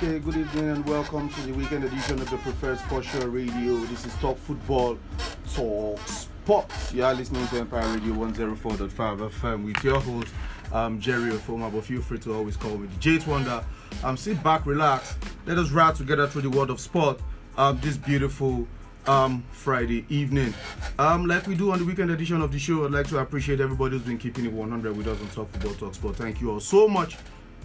Okay, good evening and welcome to the weekend edition of the Preferred Sports Show Radio. This is Talk Football, Talk Sports. You are listening to Empire Radio 104.5 FM with your host, um, Jerry Ofoma, but feel free to always call me Jade Wonder. Um, sit back, relax. Let us ride together through the world of sport um, this beautiful um, Friday evening. Um, like we do on the weekend edition of the show, I'd like to appreciate everybody who's been keeping it 100 with us on Talk Football, Talk Sport. Thank you all so much,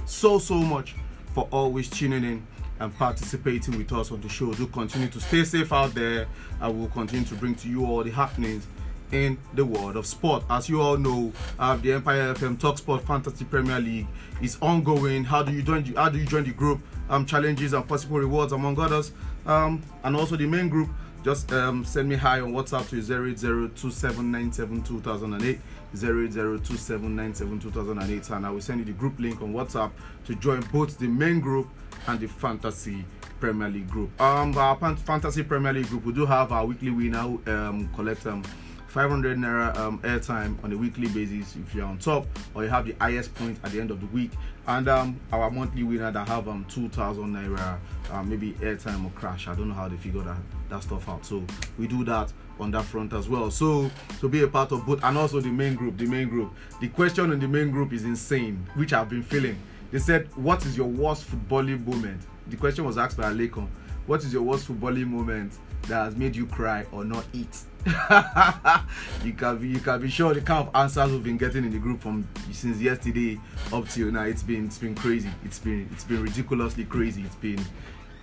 so, so much for always tuning in and participating with us on the show. Do continue to stay safe out there. I will continue to bring to you all the happenings in the world of sport. As you all know, uh, the Empire FM Talk Sport Fantasy Premier League is ongoing. How do you join? The, how do you join the group? Um, challenges and possible rewards among others. Um, and also the main group. Just um, send me hi on WhatsApp to 08027972008. 08027972008 and I will send you the group link on WhatsApp to join both the main group and the fantasy Premier League group. Um, our fantasy Premier League group, we do have our weekly winner who um, collect um 500 naira um, airtime on a weekly basis if you're on top or you have the highest point at the end of the week. And um, our monthly winner that have um 2000 naira uh, maybe airtime or crash. I don't know how they figure that that stuff out. So we do that on that front as well. So to be a part of both and also the main group the main group. The question in the main group is insane which i've been feeling. They said what is your worst footballing moment? The question was asked by Alekon what is your worst footballing moment that has made you cry or not eat? You can be you can be sure the kind of answers we've been getting in the group from since yesterday up till now it's been it's been crazy. It's been it's been ridiculously crazy. It's been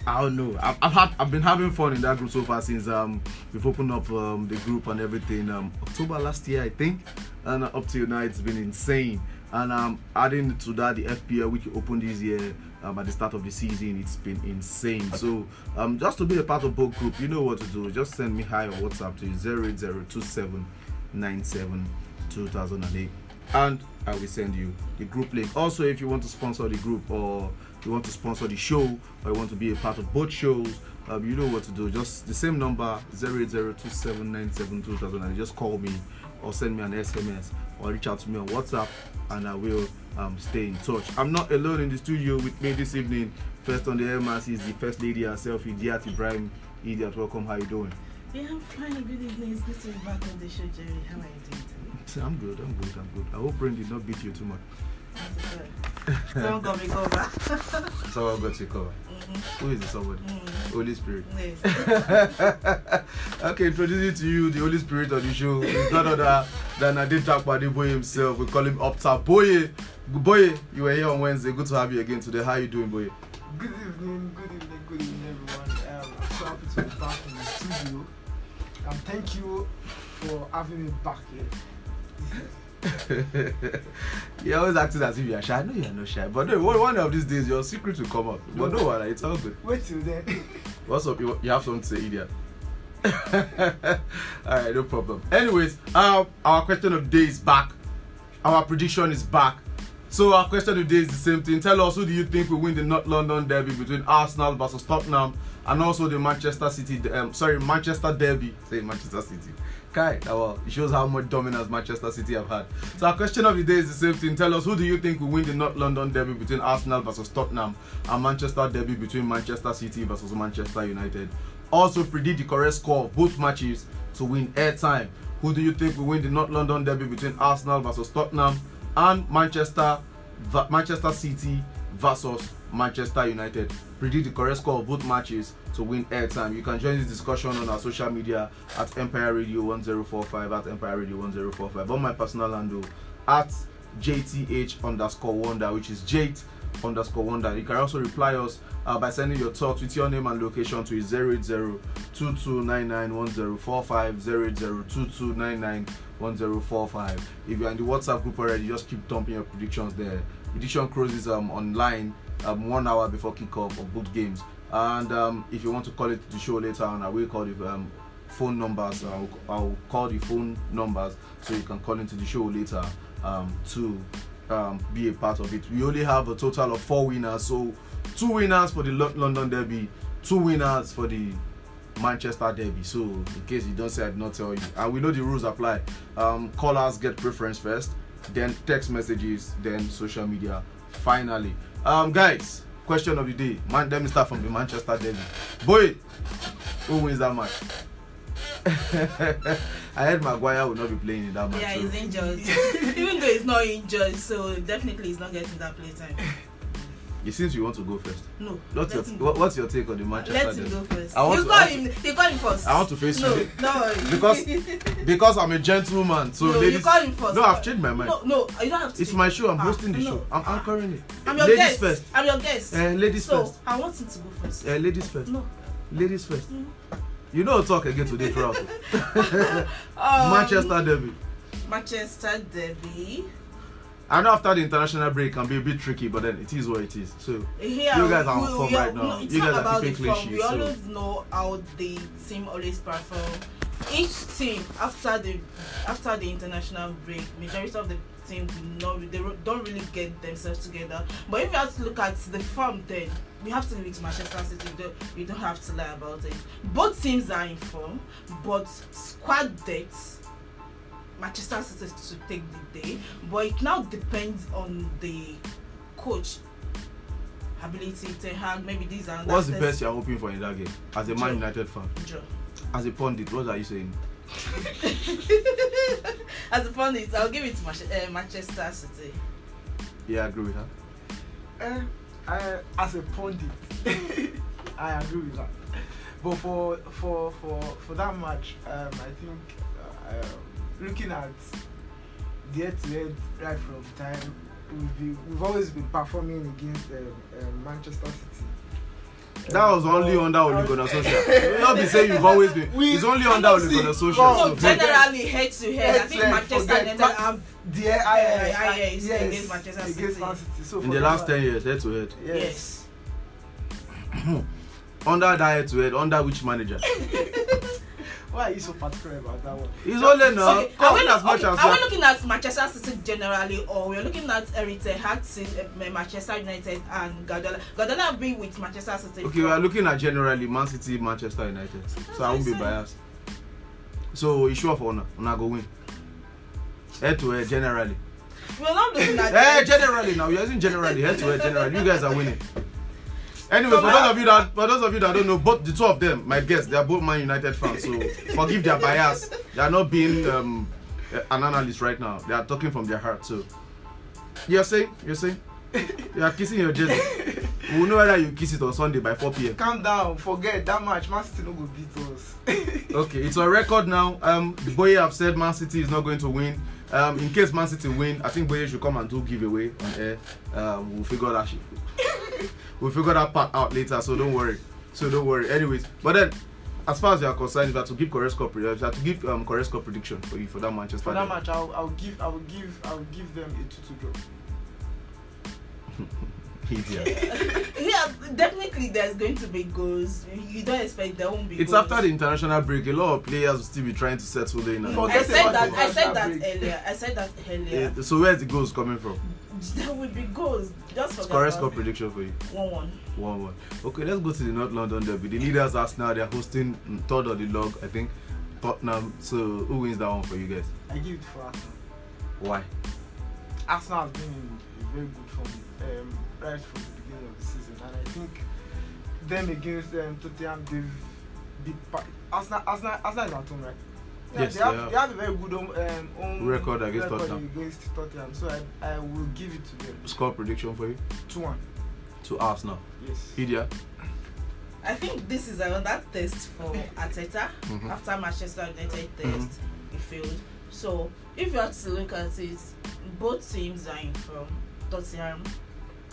I don't know. I've, I've had I've been having fun in that group so far since um we've opened up um, the group and everything um October last year I think. And up till now it's been insane. And um adding to that the FPL which opened this year um, at the start of the season it's been insane. So um just to be a part of both group you know what to do. Just send me hi on WhatsApp to 08027972008 and I will send you the group link. Also if you want to sponsor the group or you want to sponsor the show or you want to be a part of both shows um, you know what to do just the same number 08027972000 and just call me or send me an sms or reach out to me on whatsapp and i will um, stay in touch i'm not alone in the studio with me this evening first on the mrc is the first lady herself Idia ibrahim Idia welcome how you doing Yeah, I'm fine. Good evening. It's good to be back on the show, Jerry. How are you doing today? i'm good i'm good i'm good i hope brain did not beat you too much How's it going? Someone got me cover. someone got you covered mm-hmm. who is the somebody Mm. holy spirit Yes. okay, introducing to you the Holy Spirit of the show is none other than Adita Boy himself. We call him Up Top. Boye, Boye, you were here on Wednesday. Good to have you again today. How are you doing, Boye? Good evening, good evening, good evening, everyone. Um, I'm so happy to be back in the studio. And thank you for having me back here. You're always acting as if you're shy. I know you're not shy, but no, one one of these days your secret will come out. But no worry, it's all good. Wait till then. What's up? You, you have something to say, Idia? Alright, no problem. Anyways, um, our question of the day is back. Our prediction is back. So our question of the day is the same thing. Tell us who do you think will win the North London derby between Arsenal versus Tottenham and also the Manchester City um sorry Manchester derby. Say Manchester City. Kai, well, it shows how much dominance Manchester City have had. So our question of the day is the same thing. Tell us who do you think will win the North London derby between Arsenal versus Tottenham and Manchester derby between Manchester City versus Manchester United. Also predict the correct score of both matches to win airtime. Who do you think will win the North London derby between Arsenal versus Tottenham and Manchester Manchester City versus Manchester United? Predict the correct score of both matches to win airtime. You can join this discussion on our social media at Empire Radio 1045 at Empire Radio 1045 on my personal handle at JTH underscore wonder, which is Jate underscore wonder. You can also reply us uh, by sending your thoughts with your name and location to 08022991045 08022991045. If you're in the WhatsApp group already, just keep dumping your predictions there. Prediction closes um, online um, one hour before kickoff of both games. And um, if you want to call it the show later on, I will call the um, phone numbers. I'll, I'll call the phone numbers so you can call into the show later um, to um, be a part of it. We only have a total of four winners, so two winners for the Lo- London Derby, two winners for the Manchester Derby. So in case you don't say I did not tell you, and we know the rules apply. Um, callers get preference first, then text messages, then social media. Finally, um, guys, question of the day. Man, let me start from the Manchester derby. Boy, who wins that match? I heard Maguire will not be playing in that match. Yeah, he's injured. Even though he's not injured, so definitely he's not getting that playtime. It seems you want to go first. No. What's your, what- what's your take on the match? Let him go first. I want you to- call him. You call him first. I want to face no, you No, because because I'm a gentleman. So no, ladies, you call him first. no, I've changed my mind. No, no, you don't have to. It's my show. I'm Ah, hosting the no. show. I'm Ah, anchoring it. I'm your ladies guest. first. I'm your guest. Uh, ladies so first. I want him to go first. Uh, ladies first. No. Ladies first. Mm. You know, talk again today throughout. Um, Manchester derby. Manchester Derby. I know after the international break can be a bit tricky, but then it is what it is. So Here, You guys are on form right now. No, You guys are keeping clean form. We so- always know how the team always perform. Each team after the after the international break, majority of the team will not they don't really get themselves together. But if you have to look at the form, then we have to leave it to Manchester City. You don't, you don't have to lie about it. Both teams are in form, but squad depth. Manchester City to take the day, but it now depends on the coach ability to have maybe these and what's the best you're hoping for in that game? As a Man Draw. United fan, Draw. as a pundit, what are you saying? As a pundit, I'll give it to uh, Manchester City. Yeah, I agree with her. Uh, I, as a pundit, I agree with that. But for for for for that match, um, I think uh, um, looking at the head-to-head right from time, we've, been, we've always been performing against um, um, Manchester City. That was only under uh, Ole Gunnar Solskjaer. You not be saying you've always been. We- It's only I under know, Ole see, Gunnar Solskjaer. God, So No, forget- generally head to head. I think Manchester forget United Ma- have The Yeah, I, yeah, yes, yes, against Manchester against City. Man City. So in the last ten years, head to head. yes. Under that head to head, under which manager? Why are you so particular about that one? It's only now. Okay, are, we, as much okay, as are we looking at Manchester City generally, or we're looking at Eric Hag, uh, Manchester United, and Guardiola? Guardiola have been with Manchester City. Okay, we are looking at generally Man City, Manchester United. So I won't be biased. So it's sure for Una. Una go win. Head to head, generally. We're not looking at. Eh, generally now. You're using generally, head to head, generally. You guys are winning. Anyway, So for those of you that for those of you that don't know, both the two of them, my guess, they are both Man United fans. So forgive their bias. They are not being um, an analyst right now. They are talking from their heart. So you're saying, you're saying, you are kissing your jersey. We'll know whether you kiss it on Sunday by 4 p.m. Calm down, forget that match. Man City no go beat us. Okay, it's on record now. Um, the boy have said Man City is not going to win. Um, in case Man City win, I think Boye should come and do giveaway on air. Um, we'll figure that shit. we'll figure that part out later. So don't worry. So don't worry. Anyways, but then, as far as you are concerned, if you have to give correct score, pre- if to give um correct score prediction for you for that Manchester. For that match, I'll, I'll give, I'll give, I'll give them a two-two draw. Idia. Yeah, definitely there's going to be goals. You don't expect there won't be It's goals. after the international break. A lot of players will still be trying to settle in. and- I said that. the I said that international break. earlier. I said that earlier. Eh, so where's the goals coming from? There will be goals. Just forget Correct score prediction for you. One one. One one. Okay, let's go to the North London derby. The leaders Arsenal, they're hosting mm, third on the log, I think. Tottenham. So who wins that one for you guys? I give it for Arsenal. Why? Arsenal has been in a very good form um, right from the beginning of the season, and I think them against um, Tottenham, they've beat pa- Arsenal. Arsenal, Arsenal is at home, right? Yeah, Yes, they have, they are. they have a very good home, um, home Record against Tottenham. against Tottenham. So I, I will give it to them. Score prediction for you? Two one. To Arsenal. Yes. Idia. I think this is another test for Arteta Mhm. after Manchester United test Mhm. he failed. So if you have to look at it, both teams are in from Tottenham,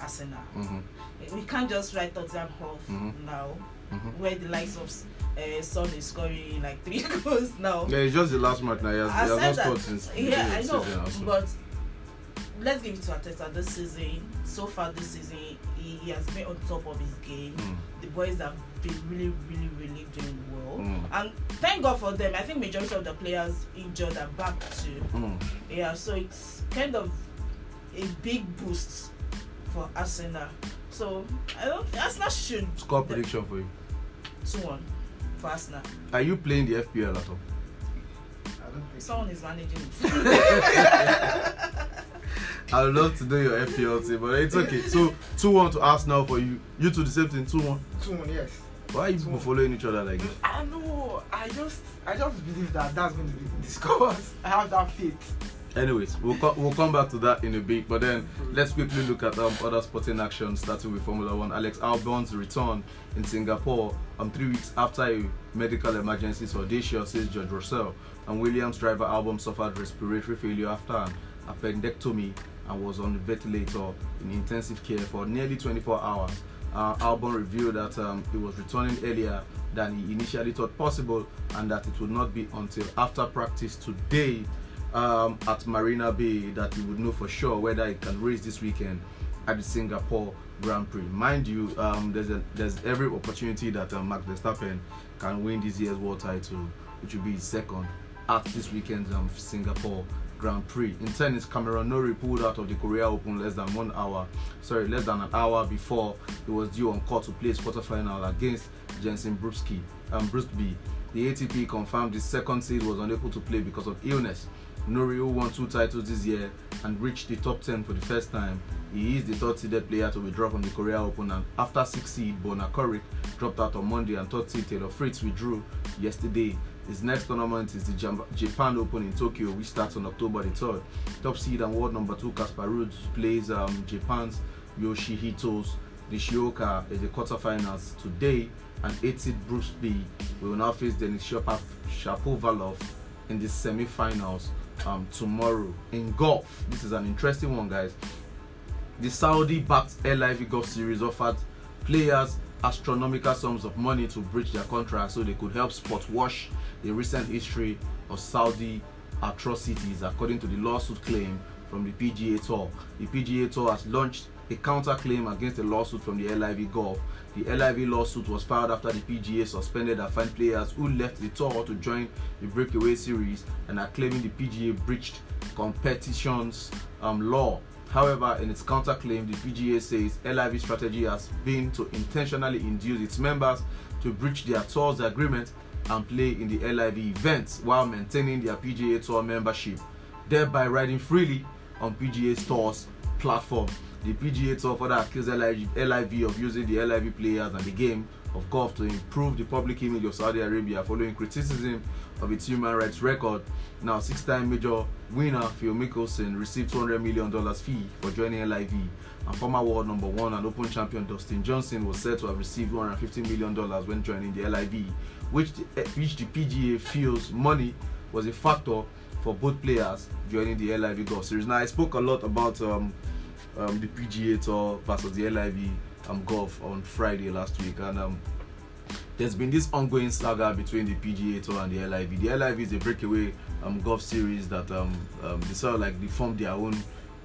Arsenal. Mm-hmm. We can't just write Tottenham off Mhm. now, Mm-hmm. where the likes of uh, Son is scoring like three goals now. Yeah, it's just the last match now. He has, I he has not scored since Yeah, I know, but let's give it to Arteta this season. So far this season, he, he has been on top of his game. Mm. The boys have been really, really, really doing well. Mm. And thank God for them. I think majority of the players injured are back too. Mm. yeah. So it's kind of a big boost for Arsenal. So I don't. Arsenal should Score prediction for you. two one for Arsenal. Are you playing the FPL at all? I don't think. Someone is managing it. I would love to do your FPL team, but it's okay. So two one to Arsenal for you. You two the same thing. Two one. Two one, yes. Why are you people following each other like this? I know. I just, I just believe that that's going to be the scores. I have that faith. Anyways, we'll co- we'll come back to that in a bit. But then let's quickly look at um, other sporting action, starting with Formula One. Alex Albon's return in Singapore um three weeks after a medical emergency is audacious, says George Russell. And Williams driver Albon suffered respiratory failure after an appendectomy and was on the ventilator in intensive care for nearly 24 hours. Uh, Albon revealed that um, he was returning earlier than he initially thought possible and that it would not be until after practice today um, at Marina Bay that he would know for sure whether he can race this weekend at the Singapore Grand Prix. Mind you, um, there's a, there's every opportunity that um, Max Verstappen can win this year's world title, which will be his second at this weekend's um, Singapore Grand Prix. In tennis, Cameron Norrie pulled out of the Korea Open less than one hour, sorry, less than an hour before he was due on court to play his quarterfinal against Jenson Brooksby. Um, Brooksby. The ATP confirmed the second seed was unable to play because of illness. Norrie, who won two titles this year and reached the top 10 for the first time, he is the third seeded player to withdraw from the Korea Open. And after six seed, Bona dropped out on Monday, and third seed Taylor Fritz withdrew yesterday. His next tournament is the Japan Open in Tokyo, which starts on October the 3rd. Top seed and world number two Casper Ruud plays um, Japan's Yoshihito's Nishioka in the quarterfinals today, and 8 seed Bruce B will now face Denis Shapovalov in the semi-finals um, tomorrow. In golf, this is an interesting one, guys. The Saudi-backed LIV Golf Series offered players astronomical sums of money to breach their contract so they could help spot wash the recent history of Saudi atrocities, according to the lawsuit claim from the PGA Tour. The PGA Tour has launched a counterclaim against the lawsuit from the LIV Golf. The LIV lawsuit was filed after the PGA suspended and fined players who left the tour to join the breakaway series and are claiming the PGA breached competitions um, law. However, in its counterclaim, the PGA says LIV strategy has been to intentionally induce its members to breach their tour's agreement and play in the LIV events while maintaining their PGA Tour membership, thereby riding freely on PGA Tour's platform. The PGA Tour further accused LIV, of using the LIV players and the game of golf to improve the public image of Saudi Arabia following criticism of its human rights record. Now, six-time major winner Phil Mickelson received $200 million fee for joining LIV, and former world number one and Open champion Dustin Johnson was said to have received $150 million when joining the LIV, which the, eh, which the PGA feels money was a factor for both players joining the LIV Golf Series. Now, I spoke a lot about um, um, the PGA Tour versus the LIV um, Golf on Friday last week, and um, there's been this ongoing saga between the PGA Tour and the LIV. The LIV is a breakaway um, golf series that um, um, they sort of like they formed their own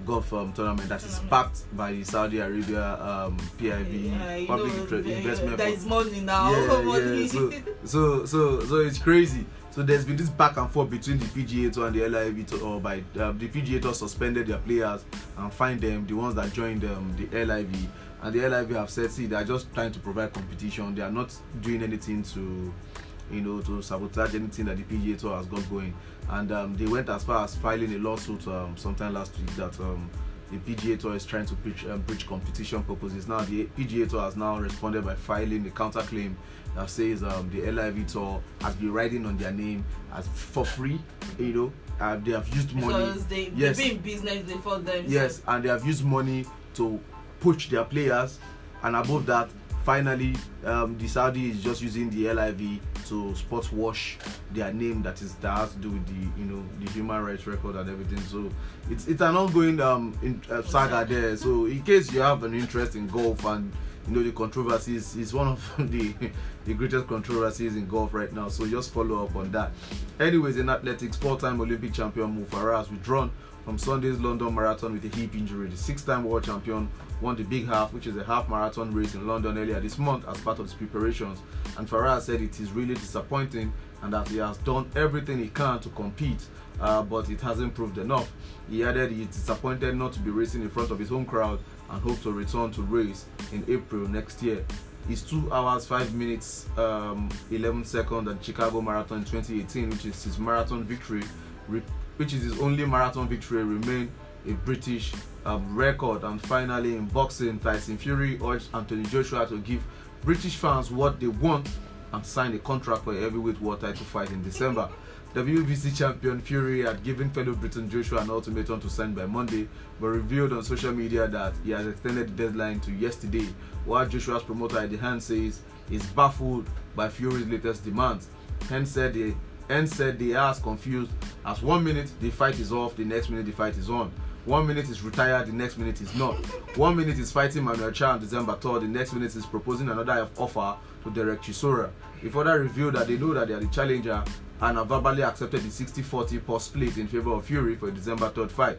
golf um, tournament that is backed by the Saudi Arabia um, PIF Yeah, Public know, Investment There is money now. Yeah, yeah. So, so, so, so it's crazy. So there's been this back and forth between the PGA Tour and the LIV Tour, or by um, the PGA Tour suspended their players and fined them, the ones that joined um, the LIV, and the LIV have said, see, they're just trying to provide competition. They are not doing anything to, you know, to sabotage anything that the PGA Tour has got going. And um, they went as far as filing a lawsuit um, sometime last week that um, the PGA Tour is trying to breach, um, breach competition purposes. Now the PGA Tour has now responded by filing a counterclaim that says um, the LIV Tour has been riding on their name as for free. You know, uh, they have used money. because they Yes. they be in business they for them. Yes, and they have used money to push their players, and above that, finally, um, the Saudi is just using the LIV to spot wash their name that is that has to do with the you know the human rights record and everything. So it's it's an ongoing um in, uh, saga there. So in case you have an interest in golf and you know the controversies, is one of the the greatest controversies in golf right now. So just follow up on that. Anyways, in athletics, four-time Olympic champion Mo Farah has withdrawn from Sunday's London Marathon with a hip injury. The six-time world champion won the Big Half, which is a half marathon race in London earlier this month as part of his preparations. And Farah said it is really disappointing and that he has done everything he can to compete, uh, but it hasn't proved enough. He added he is disappointed not to be racing in front of his home crowd and hope to return to race in April next year. His 2 hours 5 minutes um, 11 seconds at Chicago Marathon in 2018, which is his marathon victory, which is his only marathon victory, remain a British um, record. And finally, in boxing, Tyson Fury urged Anthony Joshua to give British fans what they want and sign a contract for a heavyweight world title fight in December. WBC champion Fury had given fellow Briton Joshua an ultimatum to sign by Monday, but revealed on social media that he has extended the deadline to yesterday, while Joshua's promoter Eddie Hearn says he's baffled by Fury's latest demands. Hearn said they Hearn said they are as confused as one minute the fight is off, the next minute the fight is on. One minute is retired, the next minute is not. One minute is fighting Manuel Charr on December 3rd, the next minute is proposing another offer to Derek Chisora. He further revealed that they know that they are the challenger and have verbally accepted the 60-40 post split in favor of Fury for a December 3rd fight.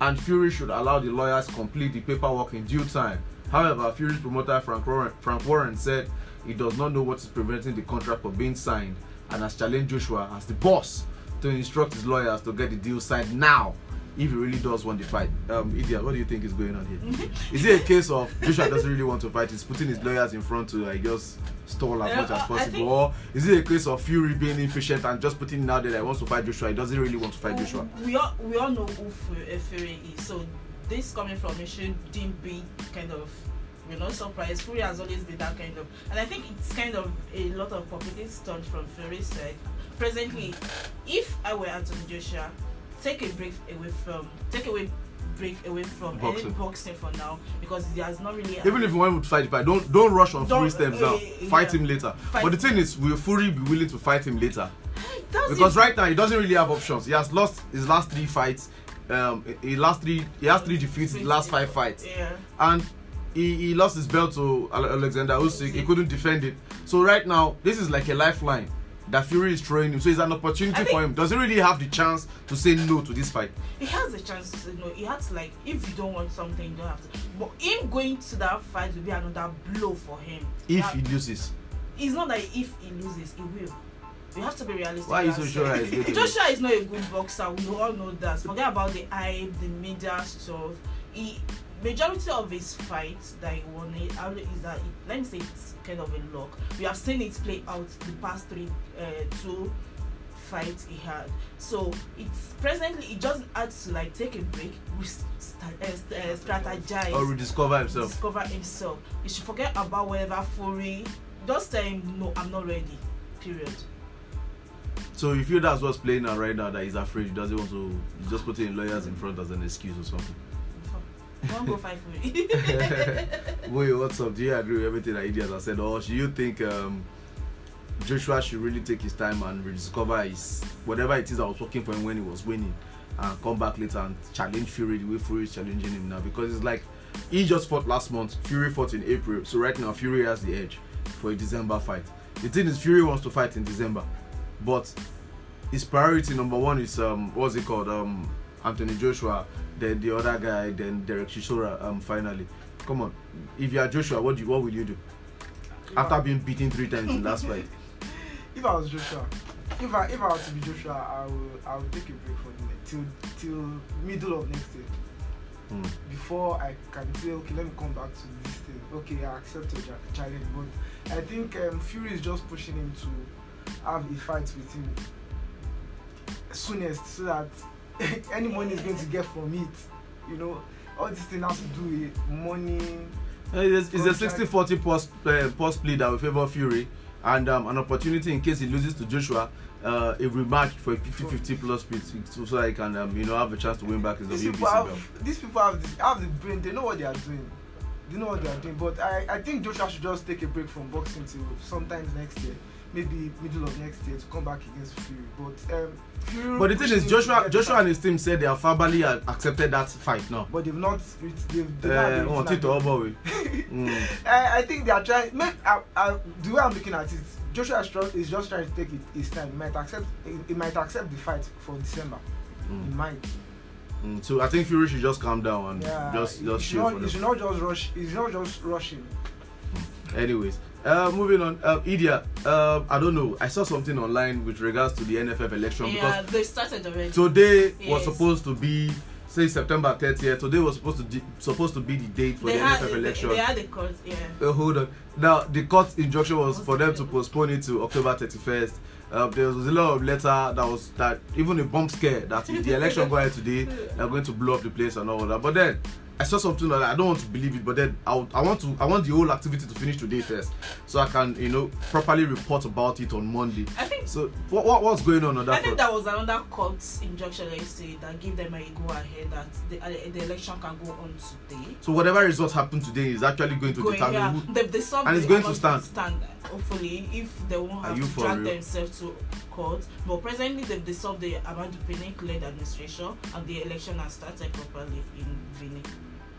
And Fury should allow the lawyers complete the paperwork in due time. However, Fury's promoter Frank Warren, Frank Warren said he does not know what is preventing the contract from being signed and has challenged Joshua as the boss to instruct his lawyers to get the deal signed now if he really does want the fight. Um, Idia, what do you think is going on here? is it a case of Joshua doesn't really want to fight? He's putting his lawyers in front to, I guess, stall as much as I- I possible, think- or is it a case of Fury being impatient and just putting out that he wants to fight Joshua? He doesn't really want to fight Joshua. We all we all know who uh, Fury is, so this coming from him shouldn't be kind of you know surprise. Fury has always been that kind of, and I think it's kind of a lot of publicity stunt from Fury's side. Presently, if I were Anthony Joshua, take a break away from take away break away from Boxing. any boxing for now because he has not really Even if you want to fight fight, don't don't rush on Don't- Fury's terms now. uh, Fight yeah. him later. Fight but the thing is, will Fury be willing to fight him later? That's Because it. right now he doesn't really have options. He has lost his last three fights. Um, he last three he has three defeats in the last five fights, Yeah. and he, he lost his belt to Ale- Alexander Usyk. He couldn't defend it. So right now, this is like a lifeline that Fury is throwing him. So it's an opportunity for him. Doesn't really have the chance to say no to this fight. he has a chance to say no. he has to like if you don't want something you don't have to. But him going to that fight will be another blow for him. If That- he loses, it's not that if he loses he will. You have to be realistic. Why are you so sure say- he's going to Joshua is not a good boxer. We all know that. Forget about the hype the media stuff. He majority of his fights that he won it is that let me say it's kind of a luck. We have seen it play out the past three uh, two fights he had. So it's presently he just had to like take a break re- sta- uh, uh, strategize. Or rediscover himself. discover himself. He should forget about whatever fury. Just tell him no i'm not ready period. So you feel that's what's playing out right now that he's afraid he doesn't want to he's just putting lawyers in front as an excuse or something. Don't go fight fury Wait, what's up? Do you agree with everything that Idia has said, or do you think um, Joshua should really take his time and rediscover his whatever it is that was working for him when he was winning, and come back later and challenge Fury the way Fury is challenging him now? Because it's like he just fought last month, Fury fought in April, so right now Fury has the edge for a December fight. The thing is, Fury wants to fight in December, but his priority number one is um, what's it called? Um, Anthony Joshua, then the other guy, then Derek Chisora. Um, finally, come on. If you are Joshua, what do you, what will you do after being beaten three times in last fight? if I was Joshua, if I if I were to be Joshua, I will I will take a break from the till till middle of next year Hmm. before I can say okay let me come back to this thing. Okay, I accept your cha- challenge, but I think um, Fury is just pushing him to have a fight with him soonest so that any money is going to get from it. You know, all this thing has to do with money. It's, it's a Contract. 60-40 post uh, post split that will favor Fury, and um, an opportunity in case he loses to Joshua. Uh, a rematch for a 50-50 plus split so, so he can um, you know have a chance to win back his These WBC people belt. these people have this, have the brain. They know what they are doing. They know what they are doing. But I, I think Joshua should just take a break from boxing till sometimes next year, maybe middle of next year to come back against Fury. But um, Fury. But the thing is, Joshua Joshua and his team said they have verbally uh, accepted that fight now. But they've not. reached- They've, they've Uh, not oh, reached Obowe. Mm. I, I think they are trying. Maybe, I, I, the way I'm looking at it, Joshua is, just trying to take it, his time. He might accept. He, he might accept the fight for December. He Mm. might. Mm. So I think Fury should just calm down and Yeah. just just should chill not, them. should not just rush. Should not just rush him. Anyways, uh, moving on. Uh, Idia, uh, I don't know. I saw something online with regards to the NFF election yeah they started already because today was Yes. supposed to be say September 30th. Today was supposed to di- supposed to be the date for they the had NFF they, election. they had the court yeah Uh, hold on. Now the court injunction was for them to postpone it to October 31st. uh, there was a lot of letter that was that even a bomb scare that if the election go ahead today, they're going to blow up the place and all that. But then I saw something like that. I don't want to believe it, but then I, I want to I want the whole activity to finish today first, so I can you know properly report about it on Monday. I think So what, what what's going on on that I think that was another court injunction yesterday that gave them a go ahead that the, uh, the election can go on today. So whatever results happen today is actually going to Going, determine yeah, who. they, they solved and it's going to amount stand. Hopefully, if they won't have to drag real? themselves to court. But presently, they've dissolved the Amaju Pinnick-led administration, and the election has started properly in Benin.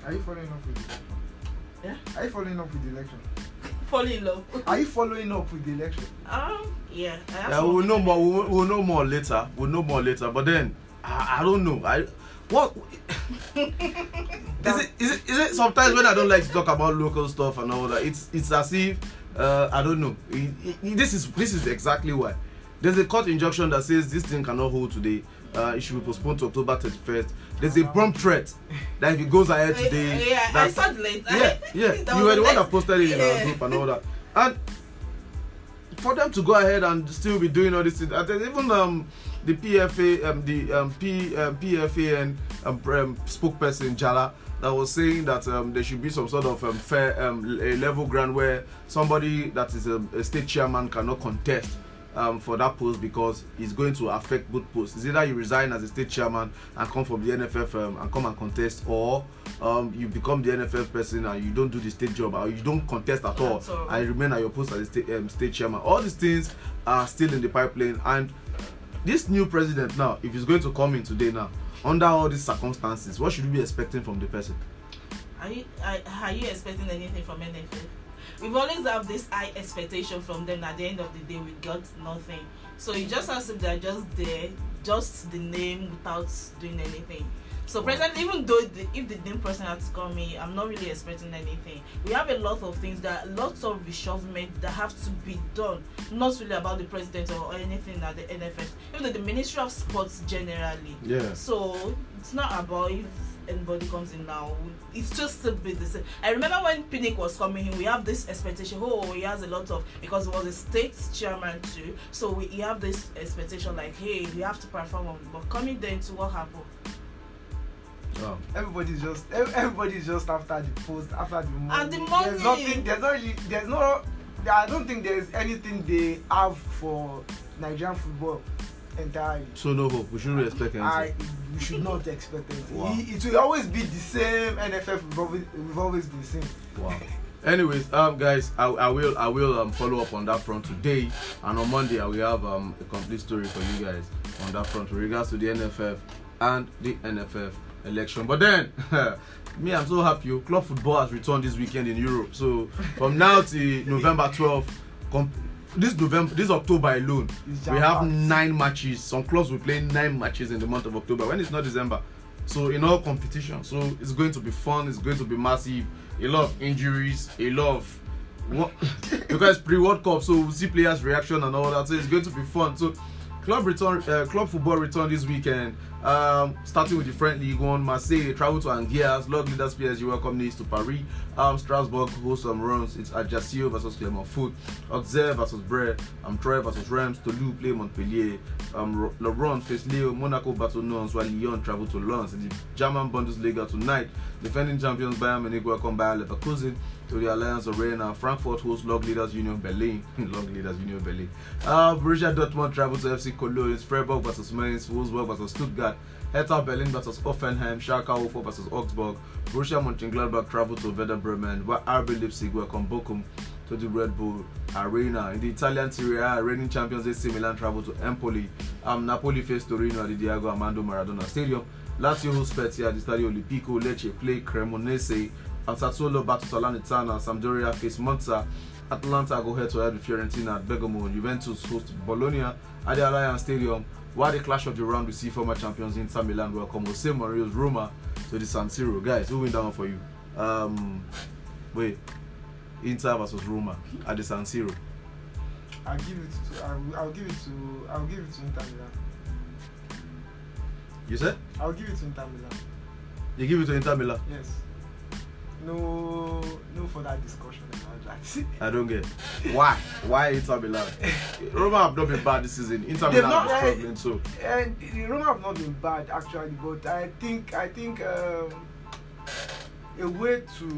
Are you following up with the election? Yeah. Are you following up with the election? Fall in love. Are you following up with the election? Um, yeah. I have Yeah, we'll know more. We'll, we'll know more later. We'll know more later. But then I, I don't know. I what is it, is it? Is it? Sometimes when I don't like to talk about local stuff and all that, it's it's as if uh, I don't know. It- it- this is this is exactly why. There's a court injunction that says this thing cannot hold today. Uh, it should be postponed to October 31st. There's a bomb threat that if it goes ahead today, yeah, I saw the late. yeah, yeah. You were the one that posted it in our group and all that. And for them to go ahead and still be doing all this, I think even um the PFA, um the um P um, PFA um, um spokesperson Jala that was saying that um there should be some sort of um fair um a level ground where somebody that is a, a state chairman cannot contest um, for that post because it's going to affect both posts. It's either you resign as a state chairman and come from the NFF um, and come and contest, or um, you become the NFF person and you don't do the state job, or you don't contest at all and remain at your post as a state, um, state chairman. All these things are still in the pipeline, and this new president now, if he's going to come in today now, under all these circumstances, what should we be expecting from the person? Are you, are, are you expecting anything from NFF? We've always have this high expectation from them. At the end of the day, we got nothing. So it just as if they're just there, just the name without doing anything. So presently, even though the, if the name person had to come in, I'm not really expecting anything. We have a lot of things that lots of reshufflement that have to be done. Not really about the president or anything at the NFF. Even though the Ministry of Sports generally. Yeah. So it's not about if anybody comes in now. It's just a bit the same. I remember when Pinnick was coming in, we have this expectation. Oh, he has a lot of because he was a state chairman too. So we he have this expectation like, hey, we have to perform. on- But coming then to what happened? Wow. Everybody's just ev- everybody's just after the post, after the money. And the There's money. nothing. There's not really. There's no. I don't think there's anything they have for Nigerian football entirely. So no hope. We shouldn't expect anything. I we should not expect anything. Wow. It, it will always be the same NFF. We've always, been seeing. Wow. Anyways, um, guys, I, I will I will um follow up on that front today, and on Monday I will have um a complete story for you guys on that front with regards to the NFF and the NFF election. But then, me, I'm so happy. Club football has returned this weekend in Europe. So from now to November 12th, com- this November, this October alone, we have nine matches. Some clubs will play nine matches in the month of October when it's not December. So in all competition, so it's going to be fun. It's going to be massive. A lot of injuries, a lot of what because pre World Cup, so we'll see players' reaction and all that. So it's going to be fun. So club return, uh, club football return this weekend. Um, starting with the French League One, Marseille travel to Angers, Log Leaders PSG welcome Nice to Paris. Um, Strasbourg host some runs. It's Ajaccio versus Clermont Foot, Auxerre versus Brest, um, Troyes versus Reims, Toulouse play Montpellier, um, Ro- Lorient face Lille, Monaco battle Nantes, while Lyon travel to Lens. In the German Bundesliga tonight, defending champions Bayern Munich welcome Bayer Leverkusen to the Allianz Arena. Frankfurt hosts Log Leaders Union Berlin. Log Leaders Union Berlin. Uh, Borussia Dortmund travel to FC Cologne. It's Freiburg versus Mainz, Wolfsburg versus Stuttgart. Hertha Berlin versus Hoffenheim, Schalke 04 versus Augsburg, Borussia Mönchengladbach travel to Werder Bremen, while RB Leipzig welcome Bochum to the Red Bull Arena. In the Italian Serie A, reigning champions AC Milan travel to Empoli. Um, Napoli face Torino at the Diego Armando Maradona Stadium. Lazio host Spezia at the Stadio Olimpico. Lecce play Cremonese. And Sassuolo battle Salernitana. Sampdoria face Monza. Atalanta go head to head with Fiorentina at Bergamo. Juventus host Bologna at the Allianz Stadium. While the clash of the round, we see former champions Inter Milan welcome Jose Mourinho's Roma to the San Siro. Guys, who win that one for you? Um, wait, Inter versus Roma at the San Siro. I'll give it to. I'll, I'll give it to. I'll give it to Inter Milan. You said I'll give it to Inter Milan. you give it to Inter Milan. Yes. no no further discussion that. I don't get why. Why Inter Milan? Roma have not been bad this season. Inter They've Milan not- have struggling so. and the Roma have not been bad actually, but I think I think um, a way to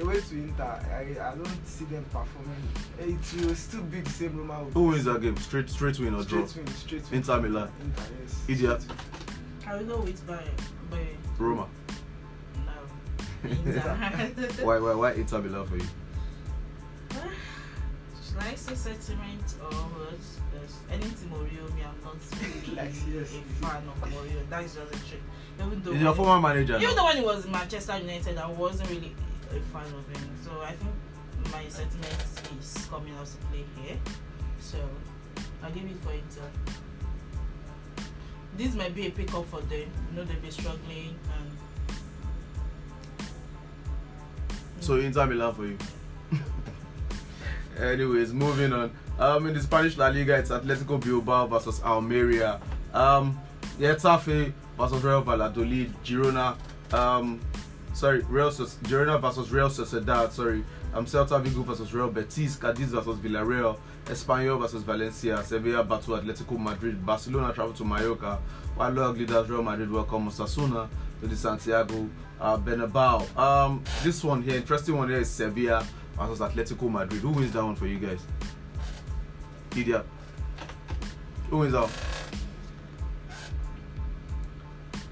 a way to Inter, I, I don't see them performing. It will still be the same Roma. will Who wins that game? Straight straight win or draw? Straight win, straight win. Inter Milan. Inter, yes. Idia. I will go with by by Roma. no. Inter. Why why why Inter Milan for you? Should I say sentiment or what? Yes. Anything Mourinho, me, I'm not really Like, yes. a fan of Mourinho. That is just the truth. Even though He's your when- former manager. even now. though when he was in Manchester United, I wasn't really a fan of him. So I think my sentiment is coming out to play here. So I'll give it for Inter. Uh, this might be a pickup for them. You know they'll be struggling and So Inter Milan for you. Anyways, moving on. Um, in the Spanish La Liga, it's Atletico Bilbao versus Almeria. Um, Getafe versus Real Valladolid. Girona. Um, sorry, Real Girona versus Real Sociedad. Sorry. Um, Celta Vigo versus Real Betis. Cadiz versus Villarreal. Espanyol versus Valencia. Sevilla battle Atletico Madrid. Barcelona travel to Mallorca. While loyal leaders Real Madrid welcome Osasuna to the Santiago uh, Bernabeu. Um, this one here, interesting one here is Sevilla versus Atletico Madrid. Who wins that one for you guys? Idia. Who wins that one?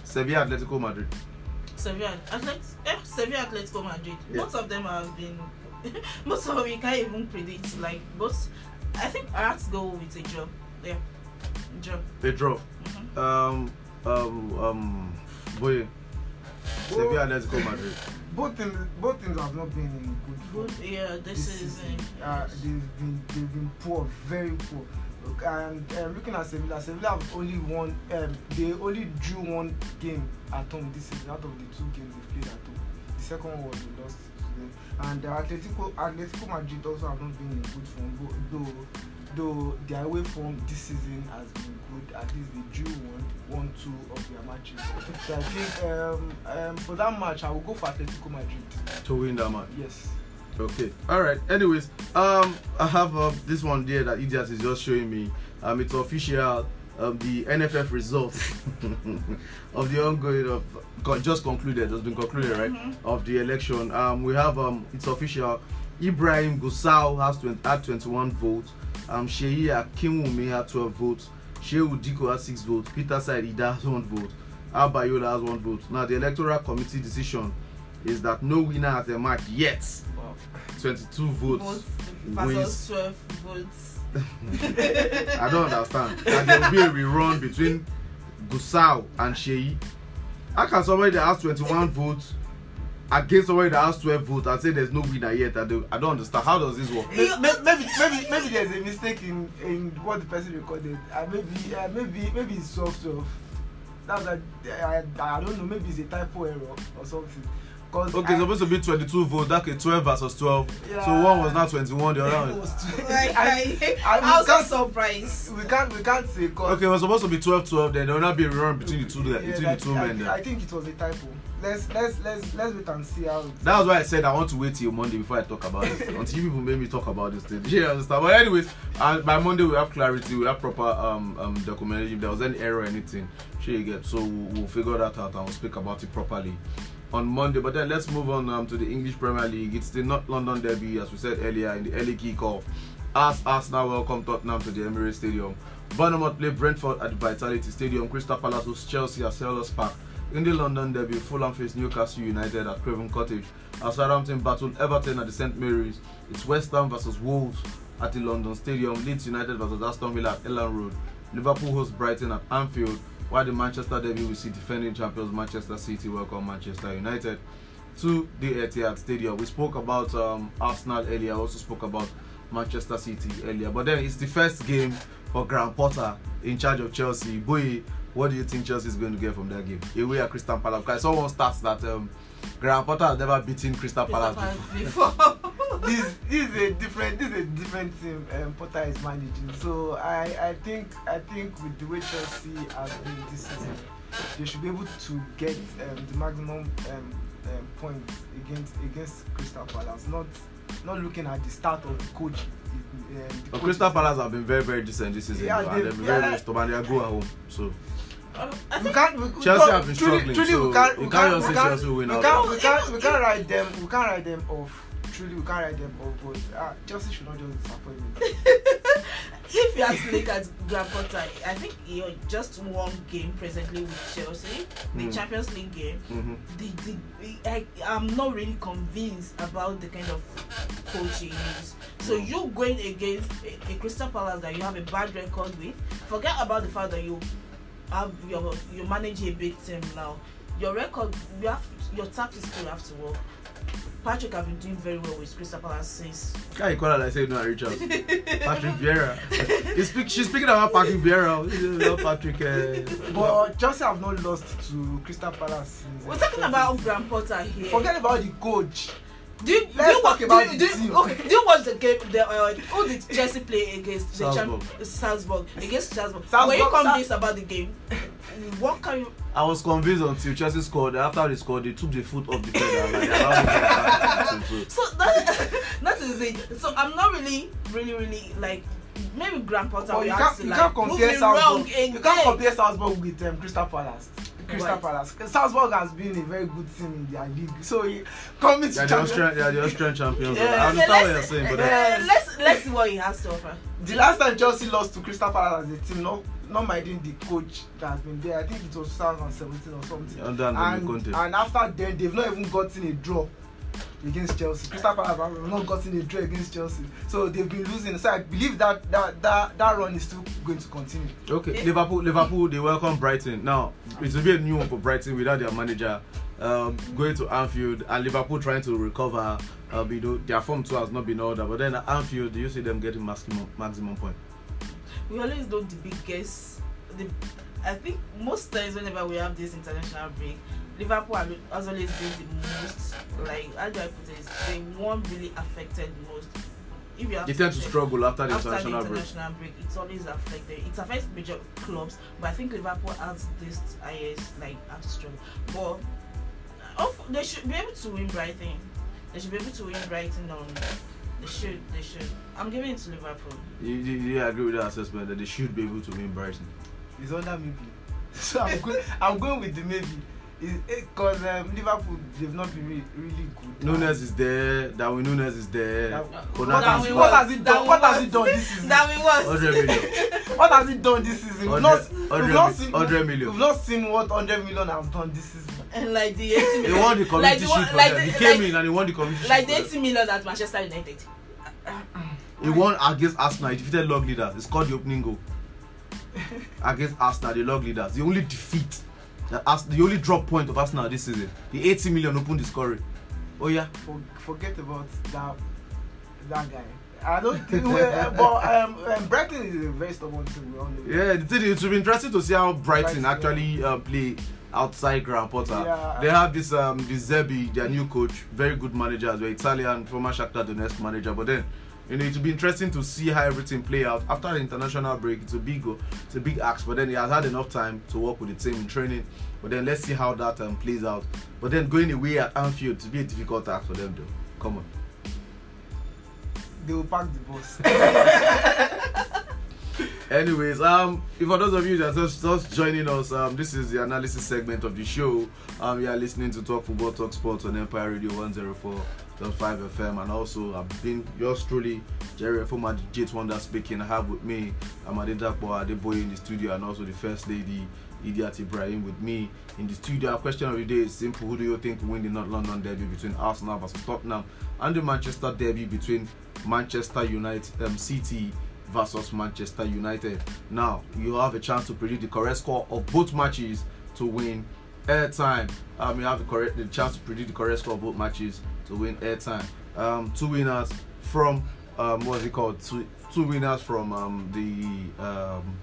Sevilla Atletico Madrid. Sevilla, Atlet- eh, Sevilla, Atletico Madrid. Yeah. Most of them have been. most of them we can't even predict. Like both, I think I have to go with a job. Yeah, job. They draw. Mhm. Um, um, um, boy. Sevilla Atletico Madrid. Both teams, both teams have not been in Good. Yeah, this, this is. season. Uh, they've been they've been poor, very poor. And uh, looking at Sevilla, Sevilla have only won. Um, they only drew one game at home this season out of the two games they played at home. The second one was they lost to them. And uh, Atletico Atletico Madrid also have not been in good form, but though though their away form this season has been good. At least they drew one, one, two of their matches. So I think um, um, for that match, I will go for Atletico Madrid. To win that match. Yes. Okay. All right. Anyways, um, I have uh, this one there that Idia is just showing me. Um, it's official. Um, the NFF results of the ongoing of just concluded. Has been concluded, right? Mhm. Of the election. Um, we have um, it's official. Ibrahim Gusau has 20, had 21 votes. Um, Sheyi Akinwumi had 12 votes. Shehu Dikko has 6 votes. Peter Said Ida has 1 vote. Abayola has 1 vote. Now the electoral committee decision is that no winner has match yet. Wow. 22 votes. Votes wins. versus twelve votes. I don't understand. And there will be a rerun between Gusau and Sheyi. How can somebody that has 21 votes against somebody that has 12 votes and say there's no winner yet? I don't, I don't understand. How does this work? May- may- maybe maybe maybe there's a mistake in in what the person recorded uh, maybe uh, maybe maybe it's soft that's like I, I don't know maybe it's a typo error or something Okay, I, it's supposed to be 22 votes. That okay, 12 versus 12. So one was now 21, the other it one. was Like, I, I- I, was we so surprised. we can't we can't say cause Okay, it was supposed to be 12 12, then there will not be a rerun between the two, Yeah, between the two I, men. I There. think it was a typo let's let's let's let's wait and see how it That was why I said I want to wait till Monday before I talk about this. Until you people made me talk about this thing. Yeah, you understand? But anyways, uh, by Monday we have clarity, we have proper um um documentation. If there was any error or anything, sure you get. So we'll, we'll figure that out and we'll speak about it properly on Monday. But then let's move on um, to the English Premier League. It's the North London Derby, as we said earlier in the early kickoff. As Arsenal welcome Tottenham to the Emirates Stadium. Bournemouth play Brentford at the Vitality Stadium. Crystal Palace hosts Chelsea at Selhurst Park. In the London Derby, Fulham face Newcastle United at Craven Cottage. As Southampton battle Everton at the St Mary's. It's West Ham versus Wolves at the London Stadium. Leeds United versus Aston Villa at Elland Road. Liverpool hosts Brighton at Anfield. While the Manchester Derby will see defending champions Manchester City welcome Manchester United to the Etihad Stadium. We spoke about um, Arsenal earlier. I also spoke about Manchester City earlier. But then it's the first game for Graham Potter in charge of Chelsea. Boy, what do you think Chelsea is going to get from that game? Away at Crystal Palace. Someone starts that um, Graham Potter has never beaten Crystal Palace before. before. this this is a different this is a different team um, Potter is managing. So I I think I think with the way Chelsea has been this season, they should be able to get um, the maximum um, um, points against against Crystal Palace. Not not looking at the start of the coach. Um, the But coach Crystal Palace have been very, very decent this season, Yeah, and they've been very, yeah. very stubborn. They are go at home, so we can't. We, we Chelsea can't- have been truly- struggling, Truly, so we can't. you We can't can't. just We say. Chelsea will win We can't. We can't. We can't write them. We can't write them off. Truly, we can't write them off. But uh, Chelsea should not just disappoint me. if you have to look at Graham Potter, I think you're just one game presently with Chelsea, the Mm. Champions League game. mhm. The, the, I, I'm not really convinced about the kind of coach he is. So you going against a, a Crystal Palace that you have a bad record with, forget about the fact that you have your you manage a big team now. Your record, you have your tactics still have to work. Patrick have been doing very well with Crystal Palace since Guy, you call her like say no, out. Patrick Vieira. Speak, she's speaking about Patrick Vieira. Not Patrick. Uh, But Chelsea have not lost to Crystal Palace. Since, we're talking 20. about Graham Potter here. Forget about the coach. Do you, do Let's you talk about do, you- the do, team. you- okay, do you watch the game? The uh, who did Chelsea play against? The Salzburg. champ, Salzburg against Salzburg. Salzburg- Were you Sal- convinced about the game? What can you? I was convinced until Chelsea scored. After they scored, they took the foot off the pedal. Like, team, so- that that is it. So I'm not really, really, really like maybe Graham Potter. But you can't, you like, can't compare Salzburg. You can't compare Salzburg with um, Crystal Palace. Crystal Right. Palace. Salzburg has been a very good team in their league. So he- coming to are the Austrian, are the Austrian champions. Yeah. I Okay, understand what you're saying, but uh, uh, let's let's see what he has to offer. The last time Chelsea lost to Crystal Palace as a team, not not minding the coach that has been there. I think it was 2017 or something. Antonio and, Conte. and after then, they've not even gotten a draw against Chelsea. Crystal Palace have not gotten a draw against Chelsea, so they've been losing. So I believe that that that, that run is still going to continue. Okay, Liverpool, Liverpool, they welcome Brighton. Now it will be a new one for Brighton without their manager um, going to Anfield and Liverpool trying to recover. Uh, you know, their form too has not been ordered, but then at Anfield, do you see them getting maximum maximum point? we always know the biggest the i think most times whenever we have this international break liverpool are- has always been the most like how do i put it they won't really affected most if you have They tend to struggle after the after the international break. international break it's always affected it affects major clubs but i think liverpool has this highest like have to struggle but of- they should be able to win brighton they should be able to win brighton on they should they should i'm giving it to liverpool You, you, you agree with that assessment that they should be able to win Brighton? It's under maybe. So I'm going. I'm going with the maybe. Because um, Liverpool they've not been really, really good. Nunes is there, Darwin Nunes is there, That- Konate is there. what has it That done? What has it done this season? that we was 100 million. what has it done this season? We've not, 100 we've not seen, 100 million. We've not seen what 100 million has done this season. and like the 80 He million won the community like the shield for like them. the- He came like- in and he won the community like the shield. 80 million at manchester united. He won against Arsenal. He defeated log leaders. He scored the opening goal against Arsenal, the log leaders. The only defeat, the only drop point of Arsenal this season. The 80 million opened the scoring. Oh yeah. For, forget about that that guy. I don't think. well, but um, um, Brighton is a very stubborn team. We. Yeah, the thing it will be interesting to see how Brighton Brighton, actually uh, play outside Graham Potter. Yeah. They have this um this Zerbi, their new coach, very good manager as well, Italian, former Shakhtar Donetsk manager. But then, you know, it will be interesting to see how everything play out after the international break. It's a big go, it's a big ask. But then he has had enough time to work with the team in training. But then let's see how that um, plays out. But then going away at Anfield to be a difficult task for them, though. Come on. They will pack the bus. Anyways, um, if for those of you that are just, just joining us, um, this is the analysis segment of the show. Um, you are listening to Talk Football, Talk Sports on Empire Radio 104.5 FM, and also I've been yours truly, Jerry former J Wonder speaking. I have with me Amadinda Adeboye in the studio, and also the First Lady Idiat Ibrahim with me in the studio. Our question of the day is simple: Who do you think will win the North London derby between Arsenal versus Tottenham, and the Manchester derby between Manchester United, um, City? versus Manchester United. Now you have a chance to predict the correct score of both matches to win airtime. Um, you have the correct the chance to predict the correct score of both matches to win airtime. Um, two winners from um, what's it called? Two, two winners from um, the um,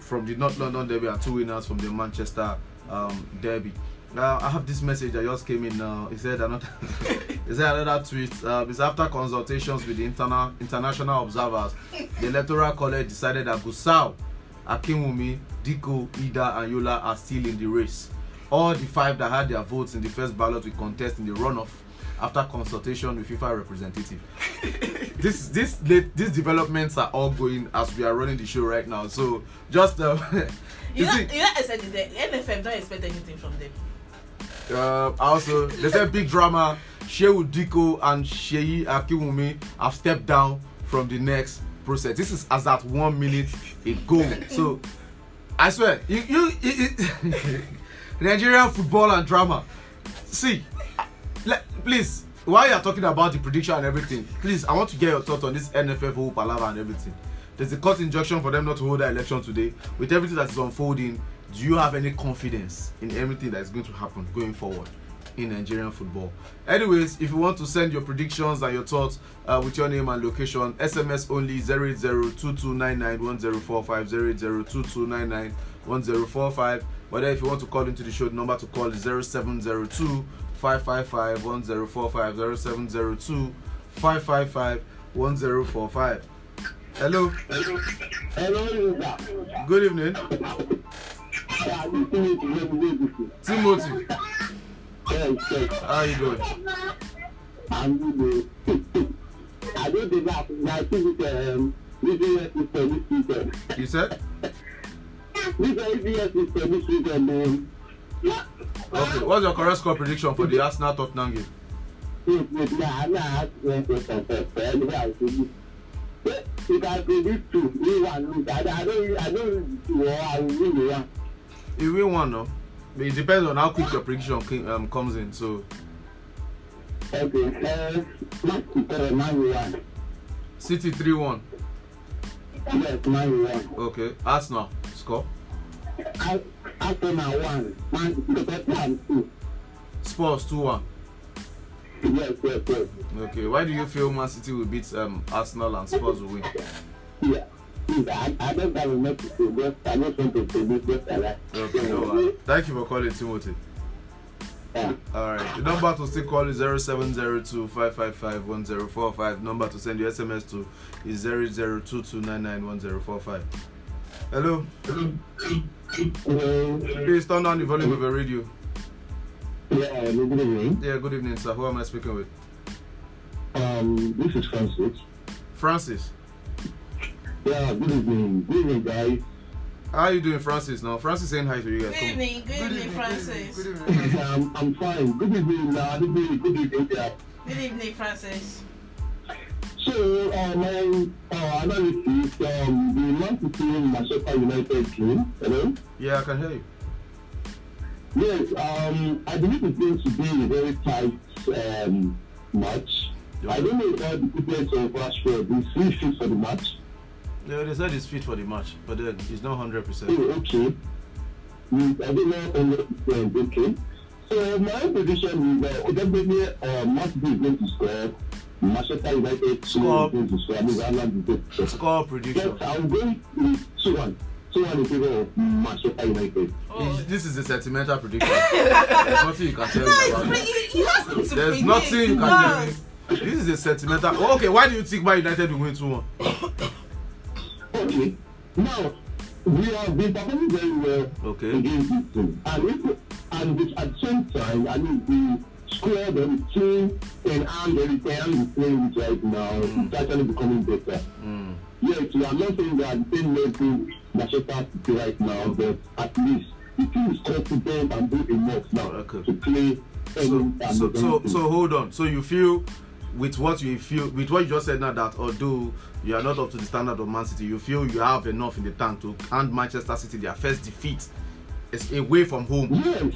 from the North London Derby and two winners from the Manchester um, Derby. Now I have this message that just came in now. He said another he said another tweet. Uh, it's after consultations with the internal international observers, the electoral college decided that Gusau, Akinwunmi, Dikko, Idia, and Yola are still in the race. all the five that had their votes in the first ballot will contest in the runoff after consultation with FIFA representative. this this these developments are all going as we are running the show right now. So just uh, You you know, see, you know, I said the NFF don't expect anything from them. uh, also they said big drama. Shehu Diko and Sheyi Akiwumi have stepped down from the next process. This is as at one minute ago. So I swear, you you, you, you Nigerian football and drama. See, le- please, while you are talking about the prediction and everything, please, I want to get your thoughts on this NFF palaver and everything. There's a court injunction for them not to hold that election today. With everything that is unfolding, do you have any confidence in everything that is going to happen going forward in Nigerian football? Anyways, if you want to send your predictions and your thoughts uh, with your name and location, SMS only 08022991045 08022991045. But then if you want to call into the show, the number to call is 0702 555 1045 0702 555 1045. Hello, Hello, Yoga. good evening. Timothy, Yes, yes. how are you doing? I'm good. I don't think that my physical um, this year is for this weekend. You said? This year is for this weekend. Um, Okay, what's your correct score prediction for the Arsenal Tottenham game? wait, wait, nah, I'm not asking one question first. So anyway, I'll tell you. You can predict two, win one, lose. I, I don't, I don't, well, I will win the one. You win one, no? But it depends on how quick your prediction ki- um, comes in. So, Okay, uh, match to uh, Man U one. City 3 1. Yes, Man U one. Okay, Arsenal score. I, Arsenal one, Man, first one two. Spurs 2 1. Yes, yes, yes. Okay, why do you feel Man City will beat um, Arsenal and Spurs will win? Yeah. I, I don't have message to I just want to just like that. Okay, no, uh, thank you for calling, Timothy. Yeah. Alright, the number to still call is 0702 555 1045. Number to send your SMS to is 0022991045. Hello, Hello. Please turn down the volume of your radio. Yeah, good evening. Yeah, good evening, sir. Who am I speaking with? Um, this is Francis. Francis. Yeah, good evening. Good evening, guys. How are you doing, Francis? Now, Francis saying hi to you guys. Good evening, good evening, Francis. Good evening. Um, I'm fine. Good evening, uh, good evening, good evening. Yeah. Good evening, Francis. So, uh, my uh, analysis, um, the Man City Manchester United team, hello? Yeah, I can hear you. Yes, um, I believe it's going to be a very tight um, match. I don't know about the fitness of Rashford. Is he fit for the match? Yeah, they said he's fit for the match, but then he's not 100%. Oh, okay. I don't know 100%. Okay. So my prediction is that definitely uh, City is going to score. Manchester United Score. score. Prediction. Yes, I'm going with 2-1. 2-1 in favor of Manchester United. Oh. This is a sentimental prediction. There's nothing you can tell me about it. There's nothing you can tell me. This is a sentimental. Oh, okay, why do you think Man United will win 2 1? Okay. Now, we have been performing very well Okay. against this team. And, if, and at the same time, I mean, the squad and the team and I'm the return is playing with right now. It's actually becoming better. Mm. Yes, we are not saying that the same level Manchester City right now, but at least the team is confident and do enough now Okay. to play. So, so, so, so hold on. So you feel with what you feel with what you just said now that although you are not up to the standard of Man City, you feel you have enough in the tank to hand Manchester City their first defeat away from home. Yes.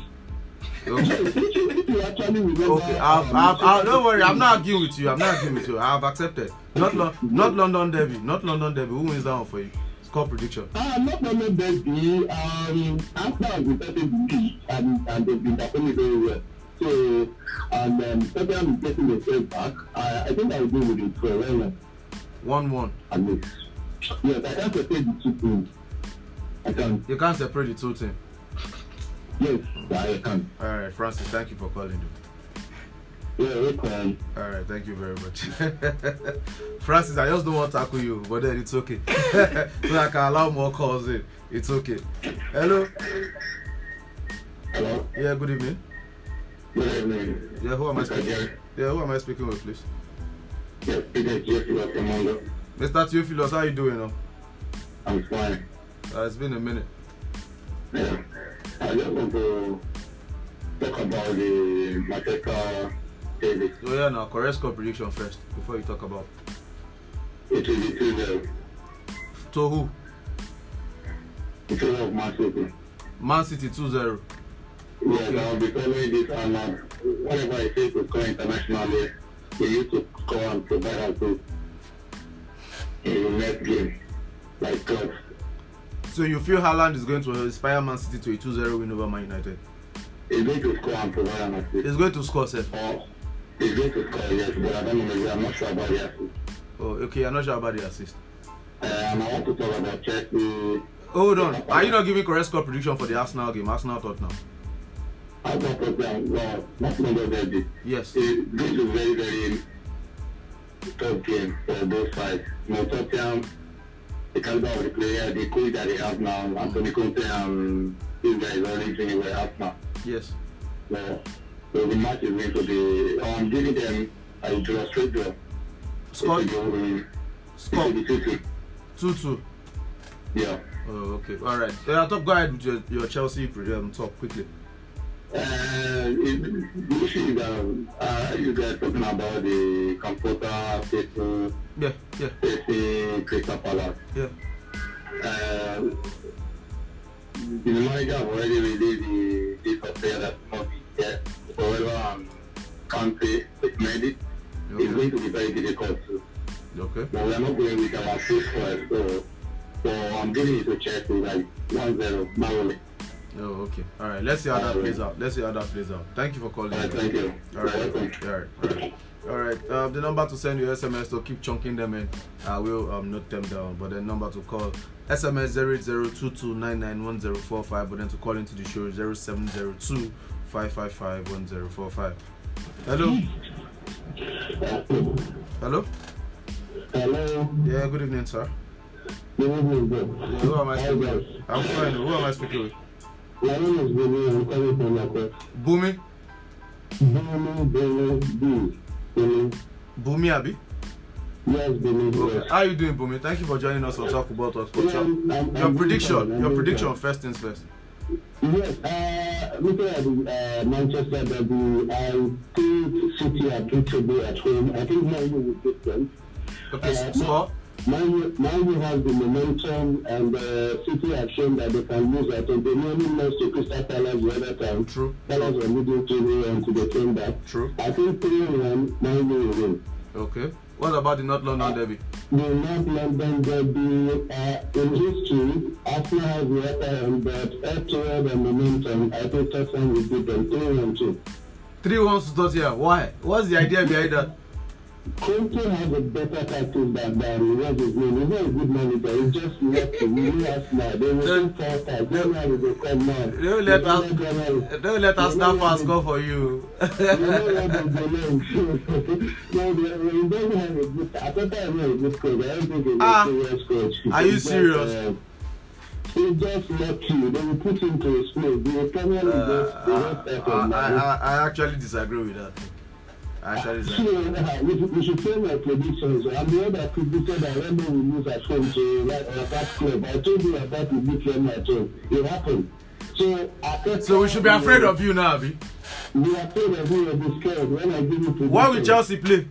Okay. I've, I've, I've, don't worry, I'm not arguing with you. I'm not arguing with you. I've accepted. Not, Lo- not London Derby. Not London Derby. Who wins that one for you? Score prediction. Ah, not that, the um, Arsenal been getting and, and they've been performing very well. So, and um, Tottenham is getting themselves back. I, I think I will go with it for a while One-one. at least. Yes, I can't separate the two teams. I can. You can't separate the two things. Yes, I can. All right, Francis. Thank you for calling. Yeah, welcome. All right, thank you very much. Francis, I just don't want to tackle you, but then it's okay. so I can allow more calls in. It's okay. Hello. Hello. Yeah, good evening. Good evening. Yeah, who am I speaking? Jerry. Yeah, who am I speaking with, please? Yes, Peter Jeffrey of Mongo. Mr. Theophilus, how you doing? Now? I'm fine. Uh, it's been a minute. Yeah. I just want to talk about the Mateka Davis. So yeah, now correct score prediction first before you talk about It will be 2 0. to who? In favor of Man City. Man City 2-0. Yes, I'll be following this and uh, whenever I say to score internationally, we used to score and provide us with in the next game. Like God. So you feel Haaland is going to inspire Man City to a 2-0 win over Man United? He's going to score and provide an assist. He's going to score, sir. Or he's going to score, yes, but I don't know, I'm not sure about the assist. Oh, okay, you're not sure about the assist. Uh, and I want to talk about Chelsea. Hold on. Are you not giving correct score prediction for the Arsenal game? Arsenal Tottenham. I thought that, well, not derby. Yes. It- This is very, very tough game for both sides. Tottenham, the caliber of the player, the coach that they have now, Anthony Conte and these guys are really doing well Arsenal. Yes. So, so the match is going to be, I'm giving them a draw, straight draw. Score. It's a goal win. Score. It will be 2-2. 2-2. Yeah. Oh, okay. All right. Yeah, top. Go ahead with your, your Chelsea um, talk quickly. Uh, it, the is that uh, you guys talking about the computer facing Yeah, yeah, facing Crystal Palace. yeah. Uh, the manager already released the of players that be there. However, um, Kante is made it. It's Okay. going to be very difficult. To, Okay. but we are not going with our first, so so I'm giving it to Chelsea like 1-0, Marley. Oh, okay. All right. Let's see how that plays out. Let's see how that plays out. Thank you for calling. Uh, thank you. All right. You're welcome. All right. All right. All right. Uh, the number to send your SMS to keep chunking them in. I will um, note them down. But the number to call SMS 08022991045. But then to call into the show 0702 555 1045. Hello. Hello. Hello. Yeah. Good evening, sir. Good evening. Yeah, who am I speaking with? I'm fine. Who am I speaking with? My name is Billy. I'm calling from Lagos. Bumi. Billy, Billy, B. Billy. Bumi Abi. Yes, Billy. Okay. Yes. How are you doing, Bumi? Thank you for joining us on Talk About Us. Yeah, I'm- I'm- Your I'm prediction. I'm Your prediction. First things first. Yes, uh, looking at the uh, Manchester derby, I think City are good to be at home. I think Man U will beat them. Okay. Uh, Score. Man Man has the momentum, and uh, City have shown that they can lose. I think they nearly lost to Crystal Palace the other time. True. Palace were leading 2 until they came back. True. I think 3 1, Man will win. Okay. What about the North London Derby? the North London Derby uh, in history, Arsenal has the upper hand, but afterward and momentum, I think Tottenham will beat them 3 1 2. Three ones to Tottenham. Why? What's the idea behind that? Conte has a better tactics than than what's his name. He's not a good manager. He's just lucky. He has now. They will Then- win four times. Then now they come now. Don't let They us. don't let them- Don't let us they don't snap and let score for you. they don't let them go long. No, they- they don't have a good- I thought I had a good coach. I don't think he's Ah. a serious coach. Are you He's just, serious? uh, He's just lucky. They will put him to his place. The Premier League just they Uh, just start I, from I, now. I, I actually disagree with that. Actually uh, we, should, we should say my predictions. I'm the one that predicted that Remo will lose at home to like, uh, that club. I told you about the big Remo at home. It happened. So, So we should be afraid of you now, Abi. We are afraid of you. You'll be scared when I give you predictions. Why will Chelsea play?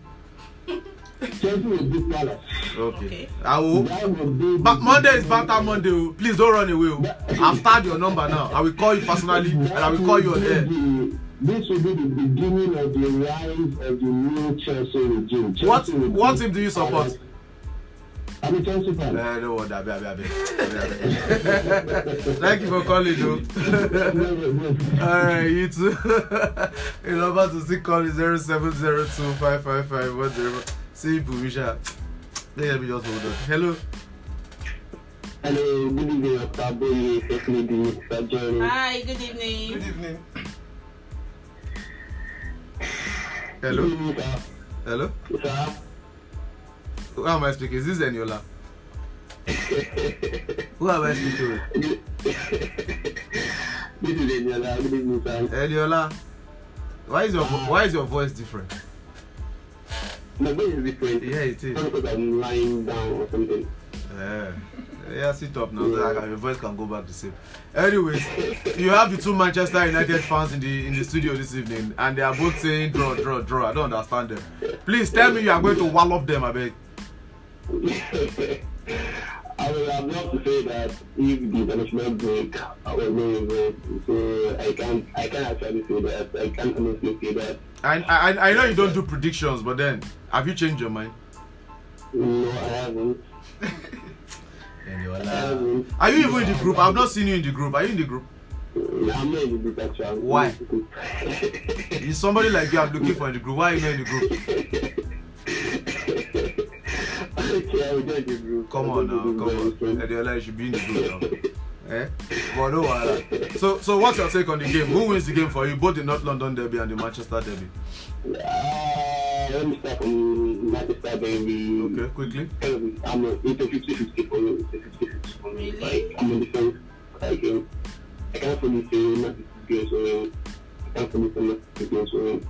Chelsea will beat Palace. Okay. Okay. I will. Will be. But Monday is Banter Monday. oh. Please don't run away. oh. I've started your number now. I will call you personally and I will call you on air. This will be the beginning of the rise of the new Chelsea regime. Chelsea What will what team do you support? Palace. I'm a Chelsea fan. Eh, no abi, abi, abi. Thank you for calling, though. Alright, you too. Your number to still call is 0702 555 See, Pumisha. Let me just hold on. Hello. Hello, good evening, Mr. Jerry. Hi, good evening. Good evening. Hello. Good evening, sir. Hello. Sir. Who am I speaking? Is this Eniola? Who am I speaking with? This is Eniola. good evening, sir. Eliola, why is your why is your voice different? My voice is different. Yeah, it is. Because I'm lying down or something. Yeah. Yeah, sit up now. That your voice can go back the same. Anyways, you have the two Manchester United fans in the in the studio this evening, and they are both saying draw, draw, draw. I don't understand them. Please tell me you are going to wallop them, I beg. I would have loved to say that if the international break I was not involved, so I can't I can't actually say that. I can't honestly say that. I, I I know you don't do predictions, but then have you changed your mind? No, I haven't. I haven't. Are you even in the group? I've not seen you in the group. Are you in the group? I'm not in the group actually. Why? Is somebody like you I'm looking for in the group? Why are you not in the group? okay, I will join the group. Come on now, come on. Ediola, you should be in the group now. Eh? But no wahala. So, so what's your take on the game? Who wins the game for you? Both the North London Derby and the Manchester Derby. Uh, let me start from Manchester, baby. Okay, quickly. I'm a, it's a 50 50 for me. It's a 50 50 for me. Really? Like, I'm on the fence. Like, um, I can't fully say is going so I can't fully say is going so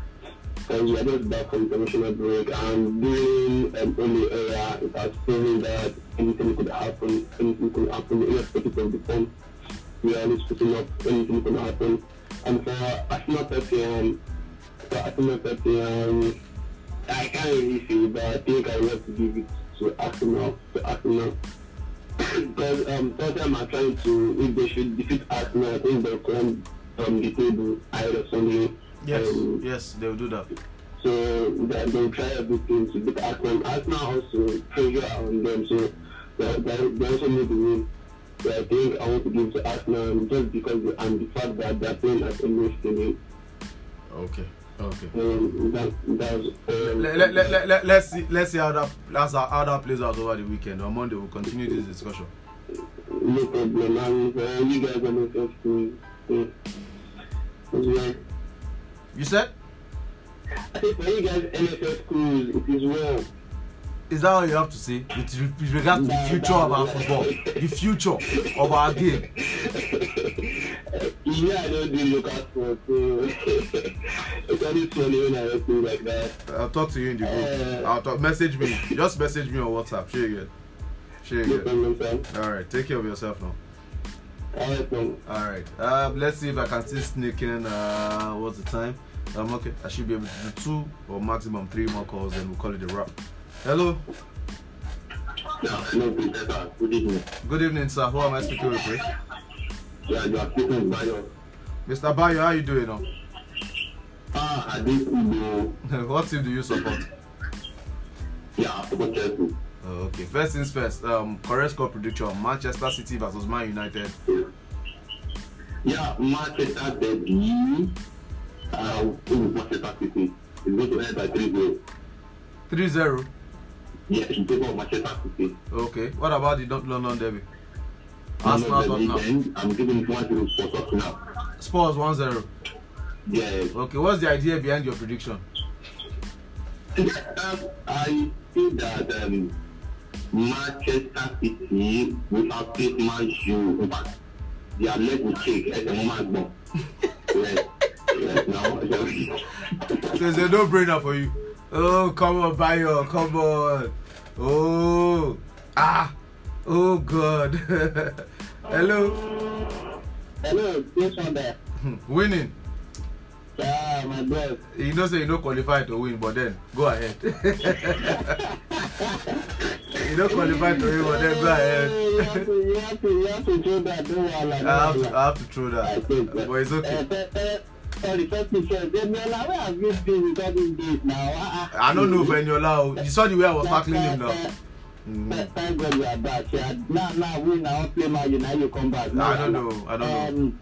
because we are just back from international break and during um, early era, it has proven that anything could happen, anything could happen, irrespective of the form. We are always putting up anything could happen. And for Arsenal 30, um, for Arsenal 30, um, I can't really say, but I think I want to give it to Arsenal, to Arsenal. because um, Tottenham are trying to, if they should defeat Arsenal, I think they'll come from the table either Sunday. Yes, Um, yes, they will do that. so they, they'll try everything to beat Arsenal. Arsenal also pressure on them, so they, they, they also need to win. So I think I want to give to Arsenal just because and the fact that they're playing at Emirates Stadium. Okay, okay. Um, that, um, Let, let, let, let, let, let's see let's see how that that's how, how that plays out over the weekend. On Monday we'll continue this discussion. No problem. Uh, you guys are not first to to- as well. You said? I think for you guys, NFS schools, it is well. Is that all you have to say with, with regard to the future of our football, the future of our game? Yeah, I don't do local sports, so it's always funny when I things like that. I'll talk to you in the group. I'll talk. Message me. Just message me on WhatsApp. Share again. Share No again. problem. All right. Take care of yourself now. Alright. All right. Um, let's see if I can still sneak in. Uh, what's the time? Um, okay. I should be able to do two or maximum three more calls, and we'll call it a wrap. Hello. Good evening. Good evening, sir. Who am I speaking with, please? Yeah, you are speaking with Bayo. Mr. Bayo, how are you doing now? Ah, I did what team do you support? Yeah, I forgot Chelsea. Oh, okay. First things first. Um, correct score prediction: Manchester City versus Man United. Yeah, Manchester Derby. Uh, Manchester City. It's going to end by 3 0. 3-0. Yes, in favor of Manchester City. Okay. What about the North London Derby? Arsenal, Tottenham. I'm giving it 1 0 for Tottenham. Spurs 1-0. Yes. Okay. What's the idea behind your prediction? Um, I think that um, Manchester City will outpace Man U. Fact, their leg will shake as a moment. Yes. Yes, now. So it's a no-brainer for you. Oh, come on, Bayo. Come on. Oh. Ah. Oh God. Hello. Hello, this one there. Winning. Yeah, my boss. You know say you don't qualify to win, but then go ahead. you don't qualify to win, but then go ahead. you have to, you have to, you have to throw that. No, no, I have to. I have to throw that. But it's okay. Sorry, first first. Daniela, where have you been now? I don't know Veniola. You saw the way I was tackling him now. Thank God you are back. Yeah. Now, now we now play Man U. Now you come back. No, I don't know. I don't know. Um,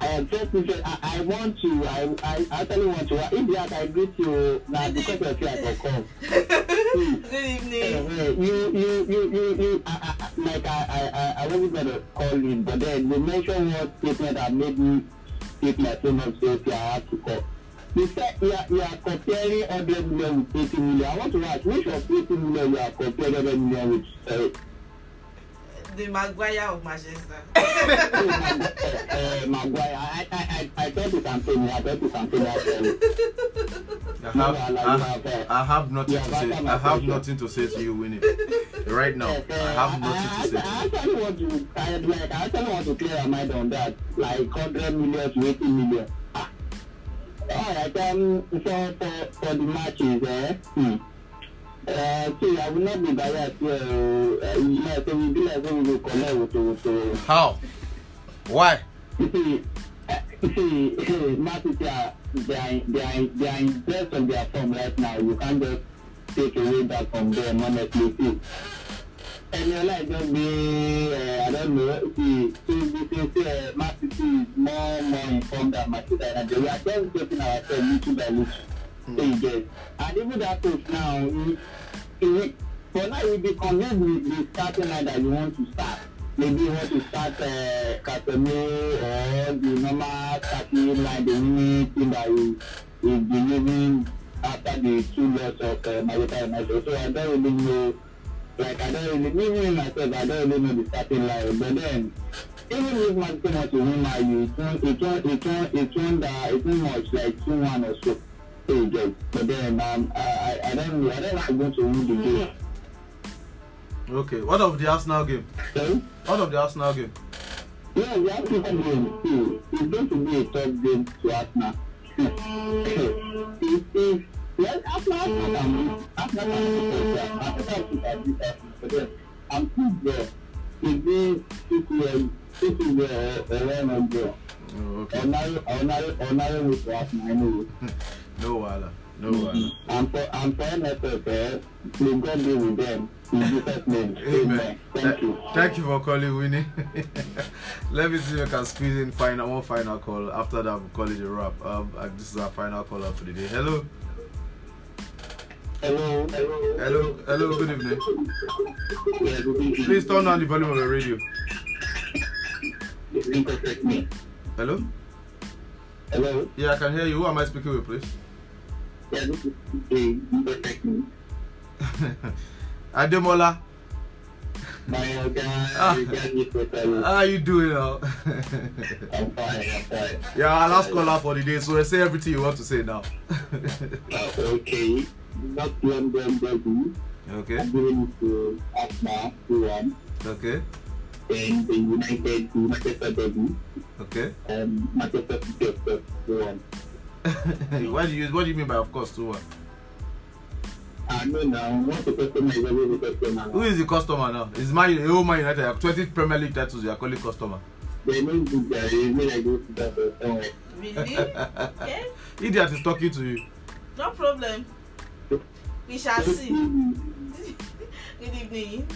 uh, first first, I, I want to. I, I actually want to. If that I greet you now because of you, I can come. Good evening. uh, you, you, you, you, you, I, I, I- like I, I, I, wasn't gonna call you, but then you mentioned one statement that made me take my up so I have to call. You said you are, you are comparing 100 million with 80 million. I want to ask, which of 80 million you are comparing 100 million with? Uh, The Maguire of Manchester. uh, Maguire. I, I, I, I thought it's Anthony. I thought it's Anthony. Actually. I have, I like I. I have nothing Yeah, to say. I have nothing to say to you, Winnie. Right now, Yes, I uh, have I, nothing to say I, I actually want to, I, like, I actually want to clear my mind on that, like 100 million to 80 million. Ah. Alright, um, so for, for the matches, eh, hmm. How? Why? see, uh, Man City are they are they are they are in best of their form right now. You can't just take away that from them. Honestly, see. And you're like just be uh, I don't know. See, see, see, see, uh, is more more informed than United. We are just getting ourselves little by little. So you and even that coach now, for now, he be convinced with the starting line that you want to start. Maybe you want to start uh, Casemiro or the normal starting line, the mini team that he is delivering after the two loss of uh, Manchester United. So I don't really know, like I don't really, even myself, I don't really know the starting line. But then, even if Manchester to win you, it won't, it won't, it won't, it won't, uh, it won't much like two one or so. But then um, I, I, I don't, I don't know I'm going to win the game. Okay. What of the Arsenal game? So, What of the Arsenal game? yeah, the African game too. It's going to be a tough game to Arsenal. if, if, well, Arsenal, Arsenal can, Arsenal can. Arsenal can beat Arsenal, but then I'm there. If they, uh, uh. Oh, okay. Arsenal anyway. No wala. No wala. And for and for NFF, eh, may God be with them. In Jesus' name. Amen. Thank Th- you. Thank you for calling, Winnie. Let me see if I can squeeze in final one final call. After that, we'll call it a wrap. Um, uh, this is our final caller for the day. Hello. Hello. Hello. Hello. Hello. Good evening. Yeah, good evening. Please turn down the volume of your radio. This is Intercept me. Hello. Hello. Yeah, I can hear you. Who am I speaking with, please? Ademola. Uh, Ah. guy, guy, you could tell How are you doing now? I'm fine, I'm fine. yeah, last caller for the day. So I say everything you want to say now. Uh, okay. Not London Derby. okay. I'm giving it to Arsenal 2-1. Okay. And the United, Manchester Derby. Okay. Um, Manchester City, 2-1. what do you What do you mean by of course two one? I know now, once the customer is always a customer. Who is the customer now? Is my oh man United have 20 Premier League titles? You are calling customer. They know good guy, they mean like this to that or somewhere. Really? yeah, Idiot is talking to you. no problem. We shall see. Good evening.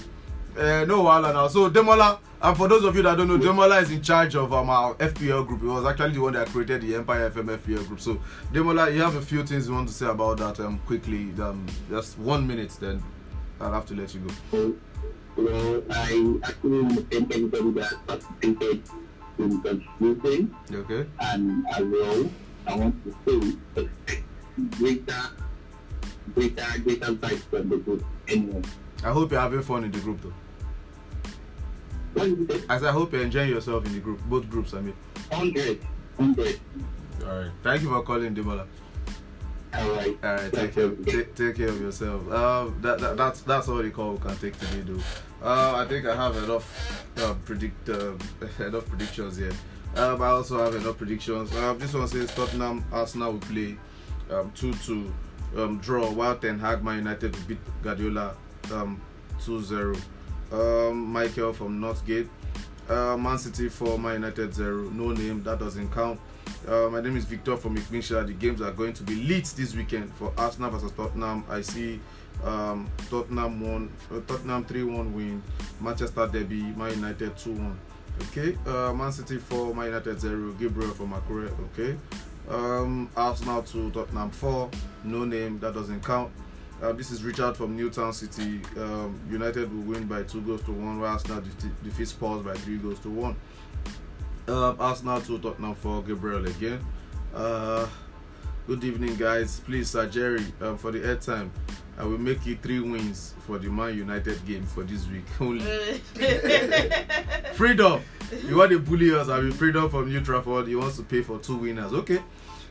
Uh, no wahala now. So Demola, and for those of you that don't know, Demola is in charge of um, our FPL group. He was actually the one that created the Empire FM FPL group. So Demola, you have a few things you want to say about that um, quickly. Um, just one minute, then I'll have to let you go. Well, I actually thank everybody that participated in. Okay. And as well, I want to say, expect greater, greater, greater vibes from the group. Anyway, I hope you're having fun in the group though. What is it? As I hope you're enjoying yourself in the group, both groups. I mean. 100, 100. All right. Thank you for calling, Demola. All right. All right, take care, take, take care of yourself. Uh, that, that that's that's all the call we can take today, though. Uh, I think I have enough uh, predict uh, enough predictions here. Um, I also have enough predictions. Uh, this one says Tottenham Arsenal will play um, two two um, draw, while Ten Hag Man United will beat Guardiola um, 2-0. Um, Michael from Northgate. Uh, Man City for Man United 0. No name, that doesn't count. Uh, my name is Victor from McMinshire. The games are going to be lit this weekend for Arsenal versus Tottenham. I see um, Tottenham one, uh, Tottenham 3-1 win, Manchester Derby, Man United 2-1. Okay, uh, Man City 4, Man United 0, Gabriel from Akure. Okay, um, Arsenal 2, Tottenham 4, no name, that doesn't count. Uh, this is Richard from Newtown City. Um, United will win by 2 goals to 1, while Arsenal defeat, defeats Spurs by 3 goals to 1. Um, Arsenal 2, Tottenham for Gabriel again. Uh, good evening, guys. Please, Sir Jerry, um, for the airtime, I will make you three wins for the Man United game for this week only. Freedom. You want to bully us? I mean, Freedom from New Trafford. He wants to pay for two winners. Okay.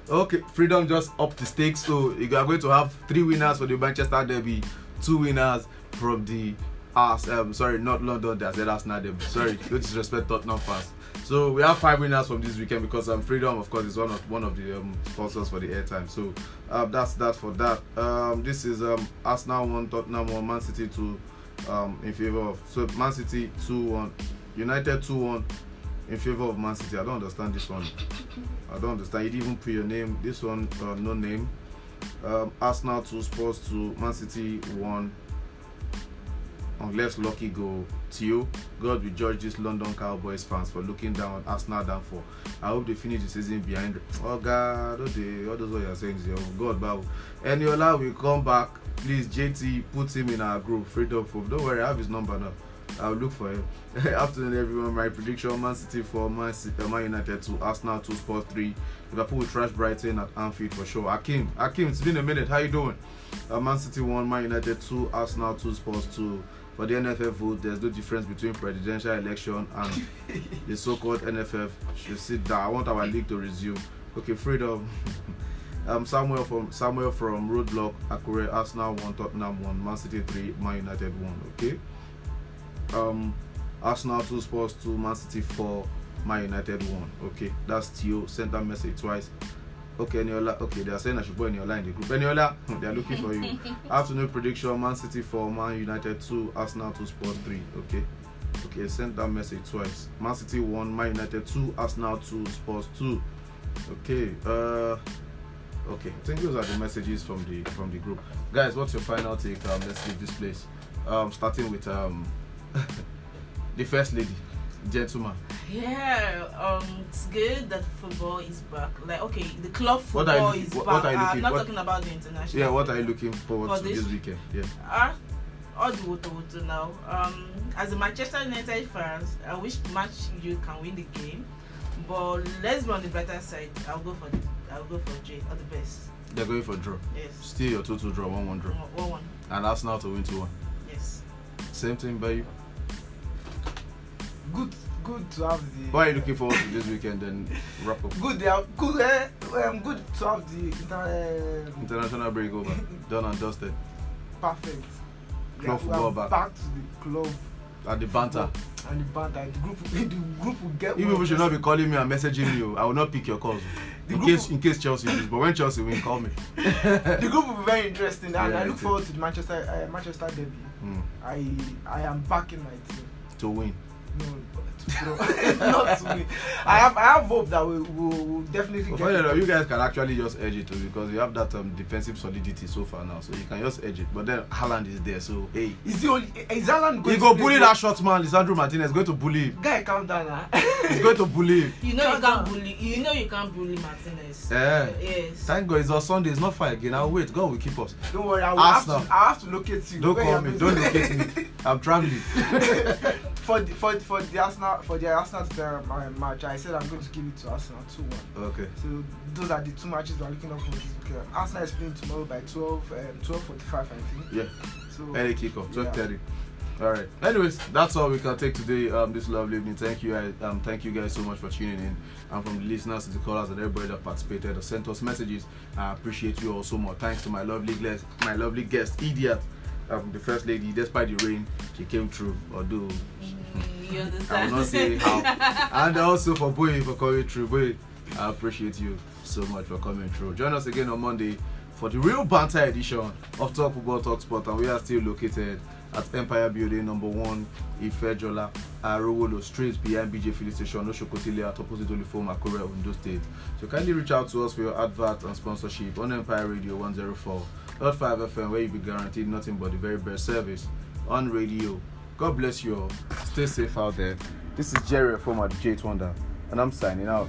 Okay. Freedom just up the stakes. So you are going to have three winners for the Manchester Derby, two winners from the Ars, um, sorry, not London. That's said Arsenal Derby. Sorry, don't disrespect Tottenham fans. So we have five winners from this weekend because um, Freedom, of course, is one of one of the um, sponsors for the airtime. So um, that's that for that. Um, this is um, Arsenal one, Tottenham one, Man City two, um, in favor of so Man City two one, United two one, in favor of Man City. I don't understand this one. I don't understand. You didn't even put your name. This one, uh, no name. Um, Arsenal two, Spurs two, Man City one. Unless lucky go Theo, God will judge these London Cowboys fans for looking down Arsenal downfall. I hope they finish the season behind. Oh God, oh they, all those what you're saying is your God, bow. Eniola will come back. Please, JT, put him in our group. Freedom from. Don't worry, I have his number now. I'll look for him. Afternoon, everyone. My prediction: Man City for Man, City, uh, Man United to Arsenal two, Sport three. Liverpool trash Brighton at Anfield for sure. Akim, Akim, it's been a minute. How you doing? Uh, Man City one, Man United two, Arsenal two, Sports two. For the NFF vote, there's no difference between presidential election and the so-called NFF. Should sit down. I want our league to resume. Okay, freedom. um, Samuel from Samuel from Roadblock, Akure, Arsenal one, Tottenham one, Man City three, Man United one. Okay. Um, Arsenal two, Sports two, Man City four, Man United one. Okay, that's Theo. Send that message twice. Okay, Eniola. Okay, they are saying I should put Eniola in the group. Eniola, they are looking for you. Afternoon prediction: Man City four, Man United two, Arsenal two, Sport three. Okay, okay. Send that message twice. Man City one, Man United two, Arsenal two, Sports two. Okay. Uh. Okay, I think those are the messages from the from the group. Guys, what's your final take? Um, let's leave this place. Um, starting with um, the first lady, gentleman. Yeah, um, it's good that football is back. Like, okay, the club What are you football looking- is what- back. what are you I'm looking- not what- talking about the international. Yeah, what are you looking forward For to this this weekend? Yeah. Ah, all the woto now. Um, as a Manchester United fans, I wish match you can win the game, but let's be on the brighter side. I'll go for the, I'll go for J. All the best. They're going for draw. Yes. Still your two-two draw, one-one draw, One one. and Arsenal to win two-one. Yes. Same thing by you. Good, good to have the. What are you looking forward to this weekend? Then wrap up. Good, are good. Eh, um, good to have the inter, um, International break over, done and dusted. perfect. Club are football back. back to the club At the banter. and the banter. The group, the group will get. You people should not be calling me and messaging you. I will not pick your calls. The In case in case Chelsea lose, but when Chelsea win, call me. the group will be very interesting, and Yeah, I look forward to the Manchester uh, Manchester derby. Hmm. I I am backing my team. To win. No, not to win. I have I have hope that we will we'll definitely But get. enough, you guys can actually just edge it too because you have that um, defensive solidity so far now, so you can just edge it. But then Haaland is there, so hey, Is the only is Alan going he to go bully that short man. Lisandro Martinez going to bully him. Guy, calm down now. He's going to bully him. You know you can't bully. You know you can't bully Martinez. Yeah. Yes. Thank God it's on Sunday. It's not far again. I'll wait. God will keep us. Don't worry, I will have Arsenal. to I have to locate you. Don't Where call me. Don't locate me. I'm traveling. For the, for for the Arsenal for the Arsenal uh, my match, I said I'm going to give it to Arsenal two one. Okay. So those are the two matches we're looking up for this weekend. Arsenal is playing tomorrow by 12 um, 12:45 I think. Yeah. So Early kickoff, Yeah. 12:30. All right. Anyways, that's all we can take today. Um, this lovely evening. Thank you, guys. Um, thank you guys so much for tuning in, and from the listeners to the callers and everybody that participated or sent us messages. I appreciate you all so much. Thanks to my lovely guest, my lovely guest, Idiot, um, the first lady. Despite the rain, she came through. Although Mm, you I understand? will not say how. and also for Boy for coming through. Boy, I appreciate you so much for coming through. Join us again on Monday for the real banter edition of Talk Football Talk Sport, and we are still located at Empire Building, number one, Ifejola, Arowolo Street, behind BJ Filling Station, Oshokotile, at opposite Olufoma, Akure, Ondo State. So kindly reach out to us for your advert and sponsorship on Empire Radio 104.5 FM, where you'll be guaranteed nothing but the very best service on radio. God bless you all. Stay safe out there. This is Jerry from the J Wonder, and I'm signing out.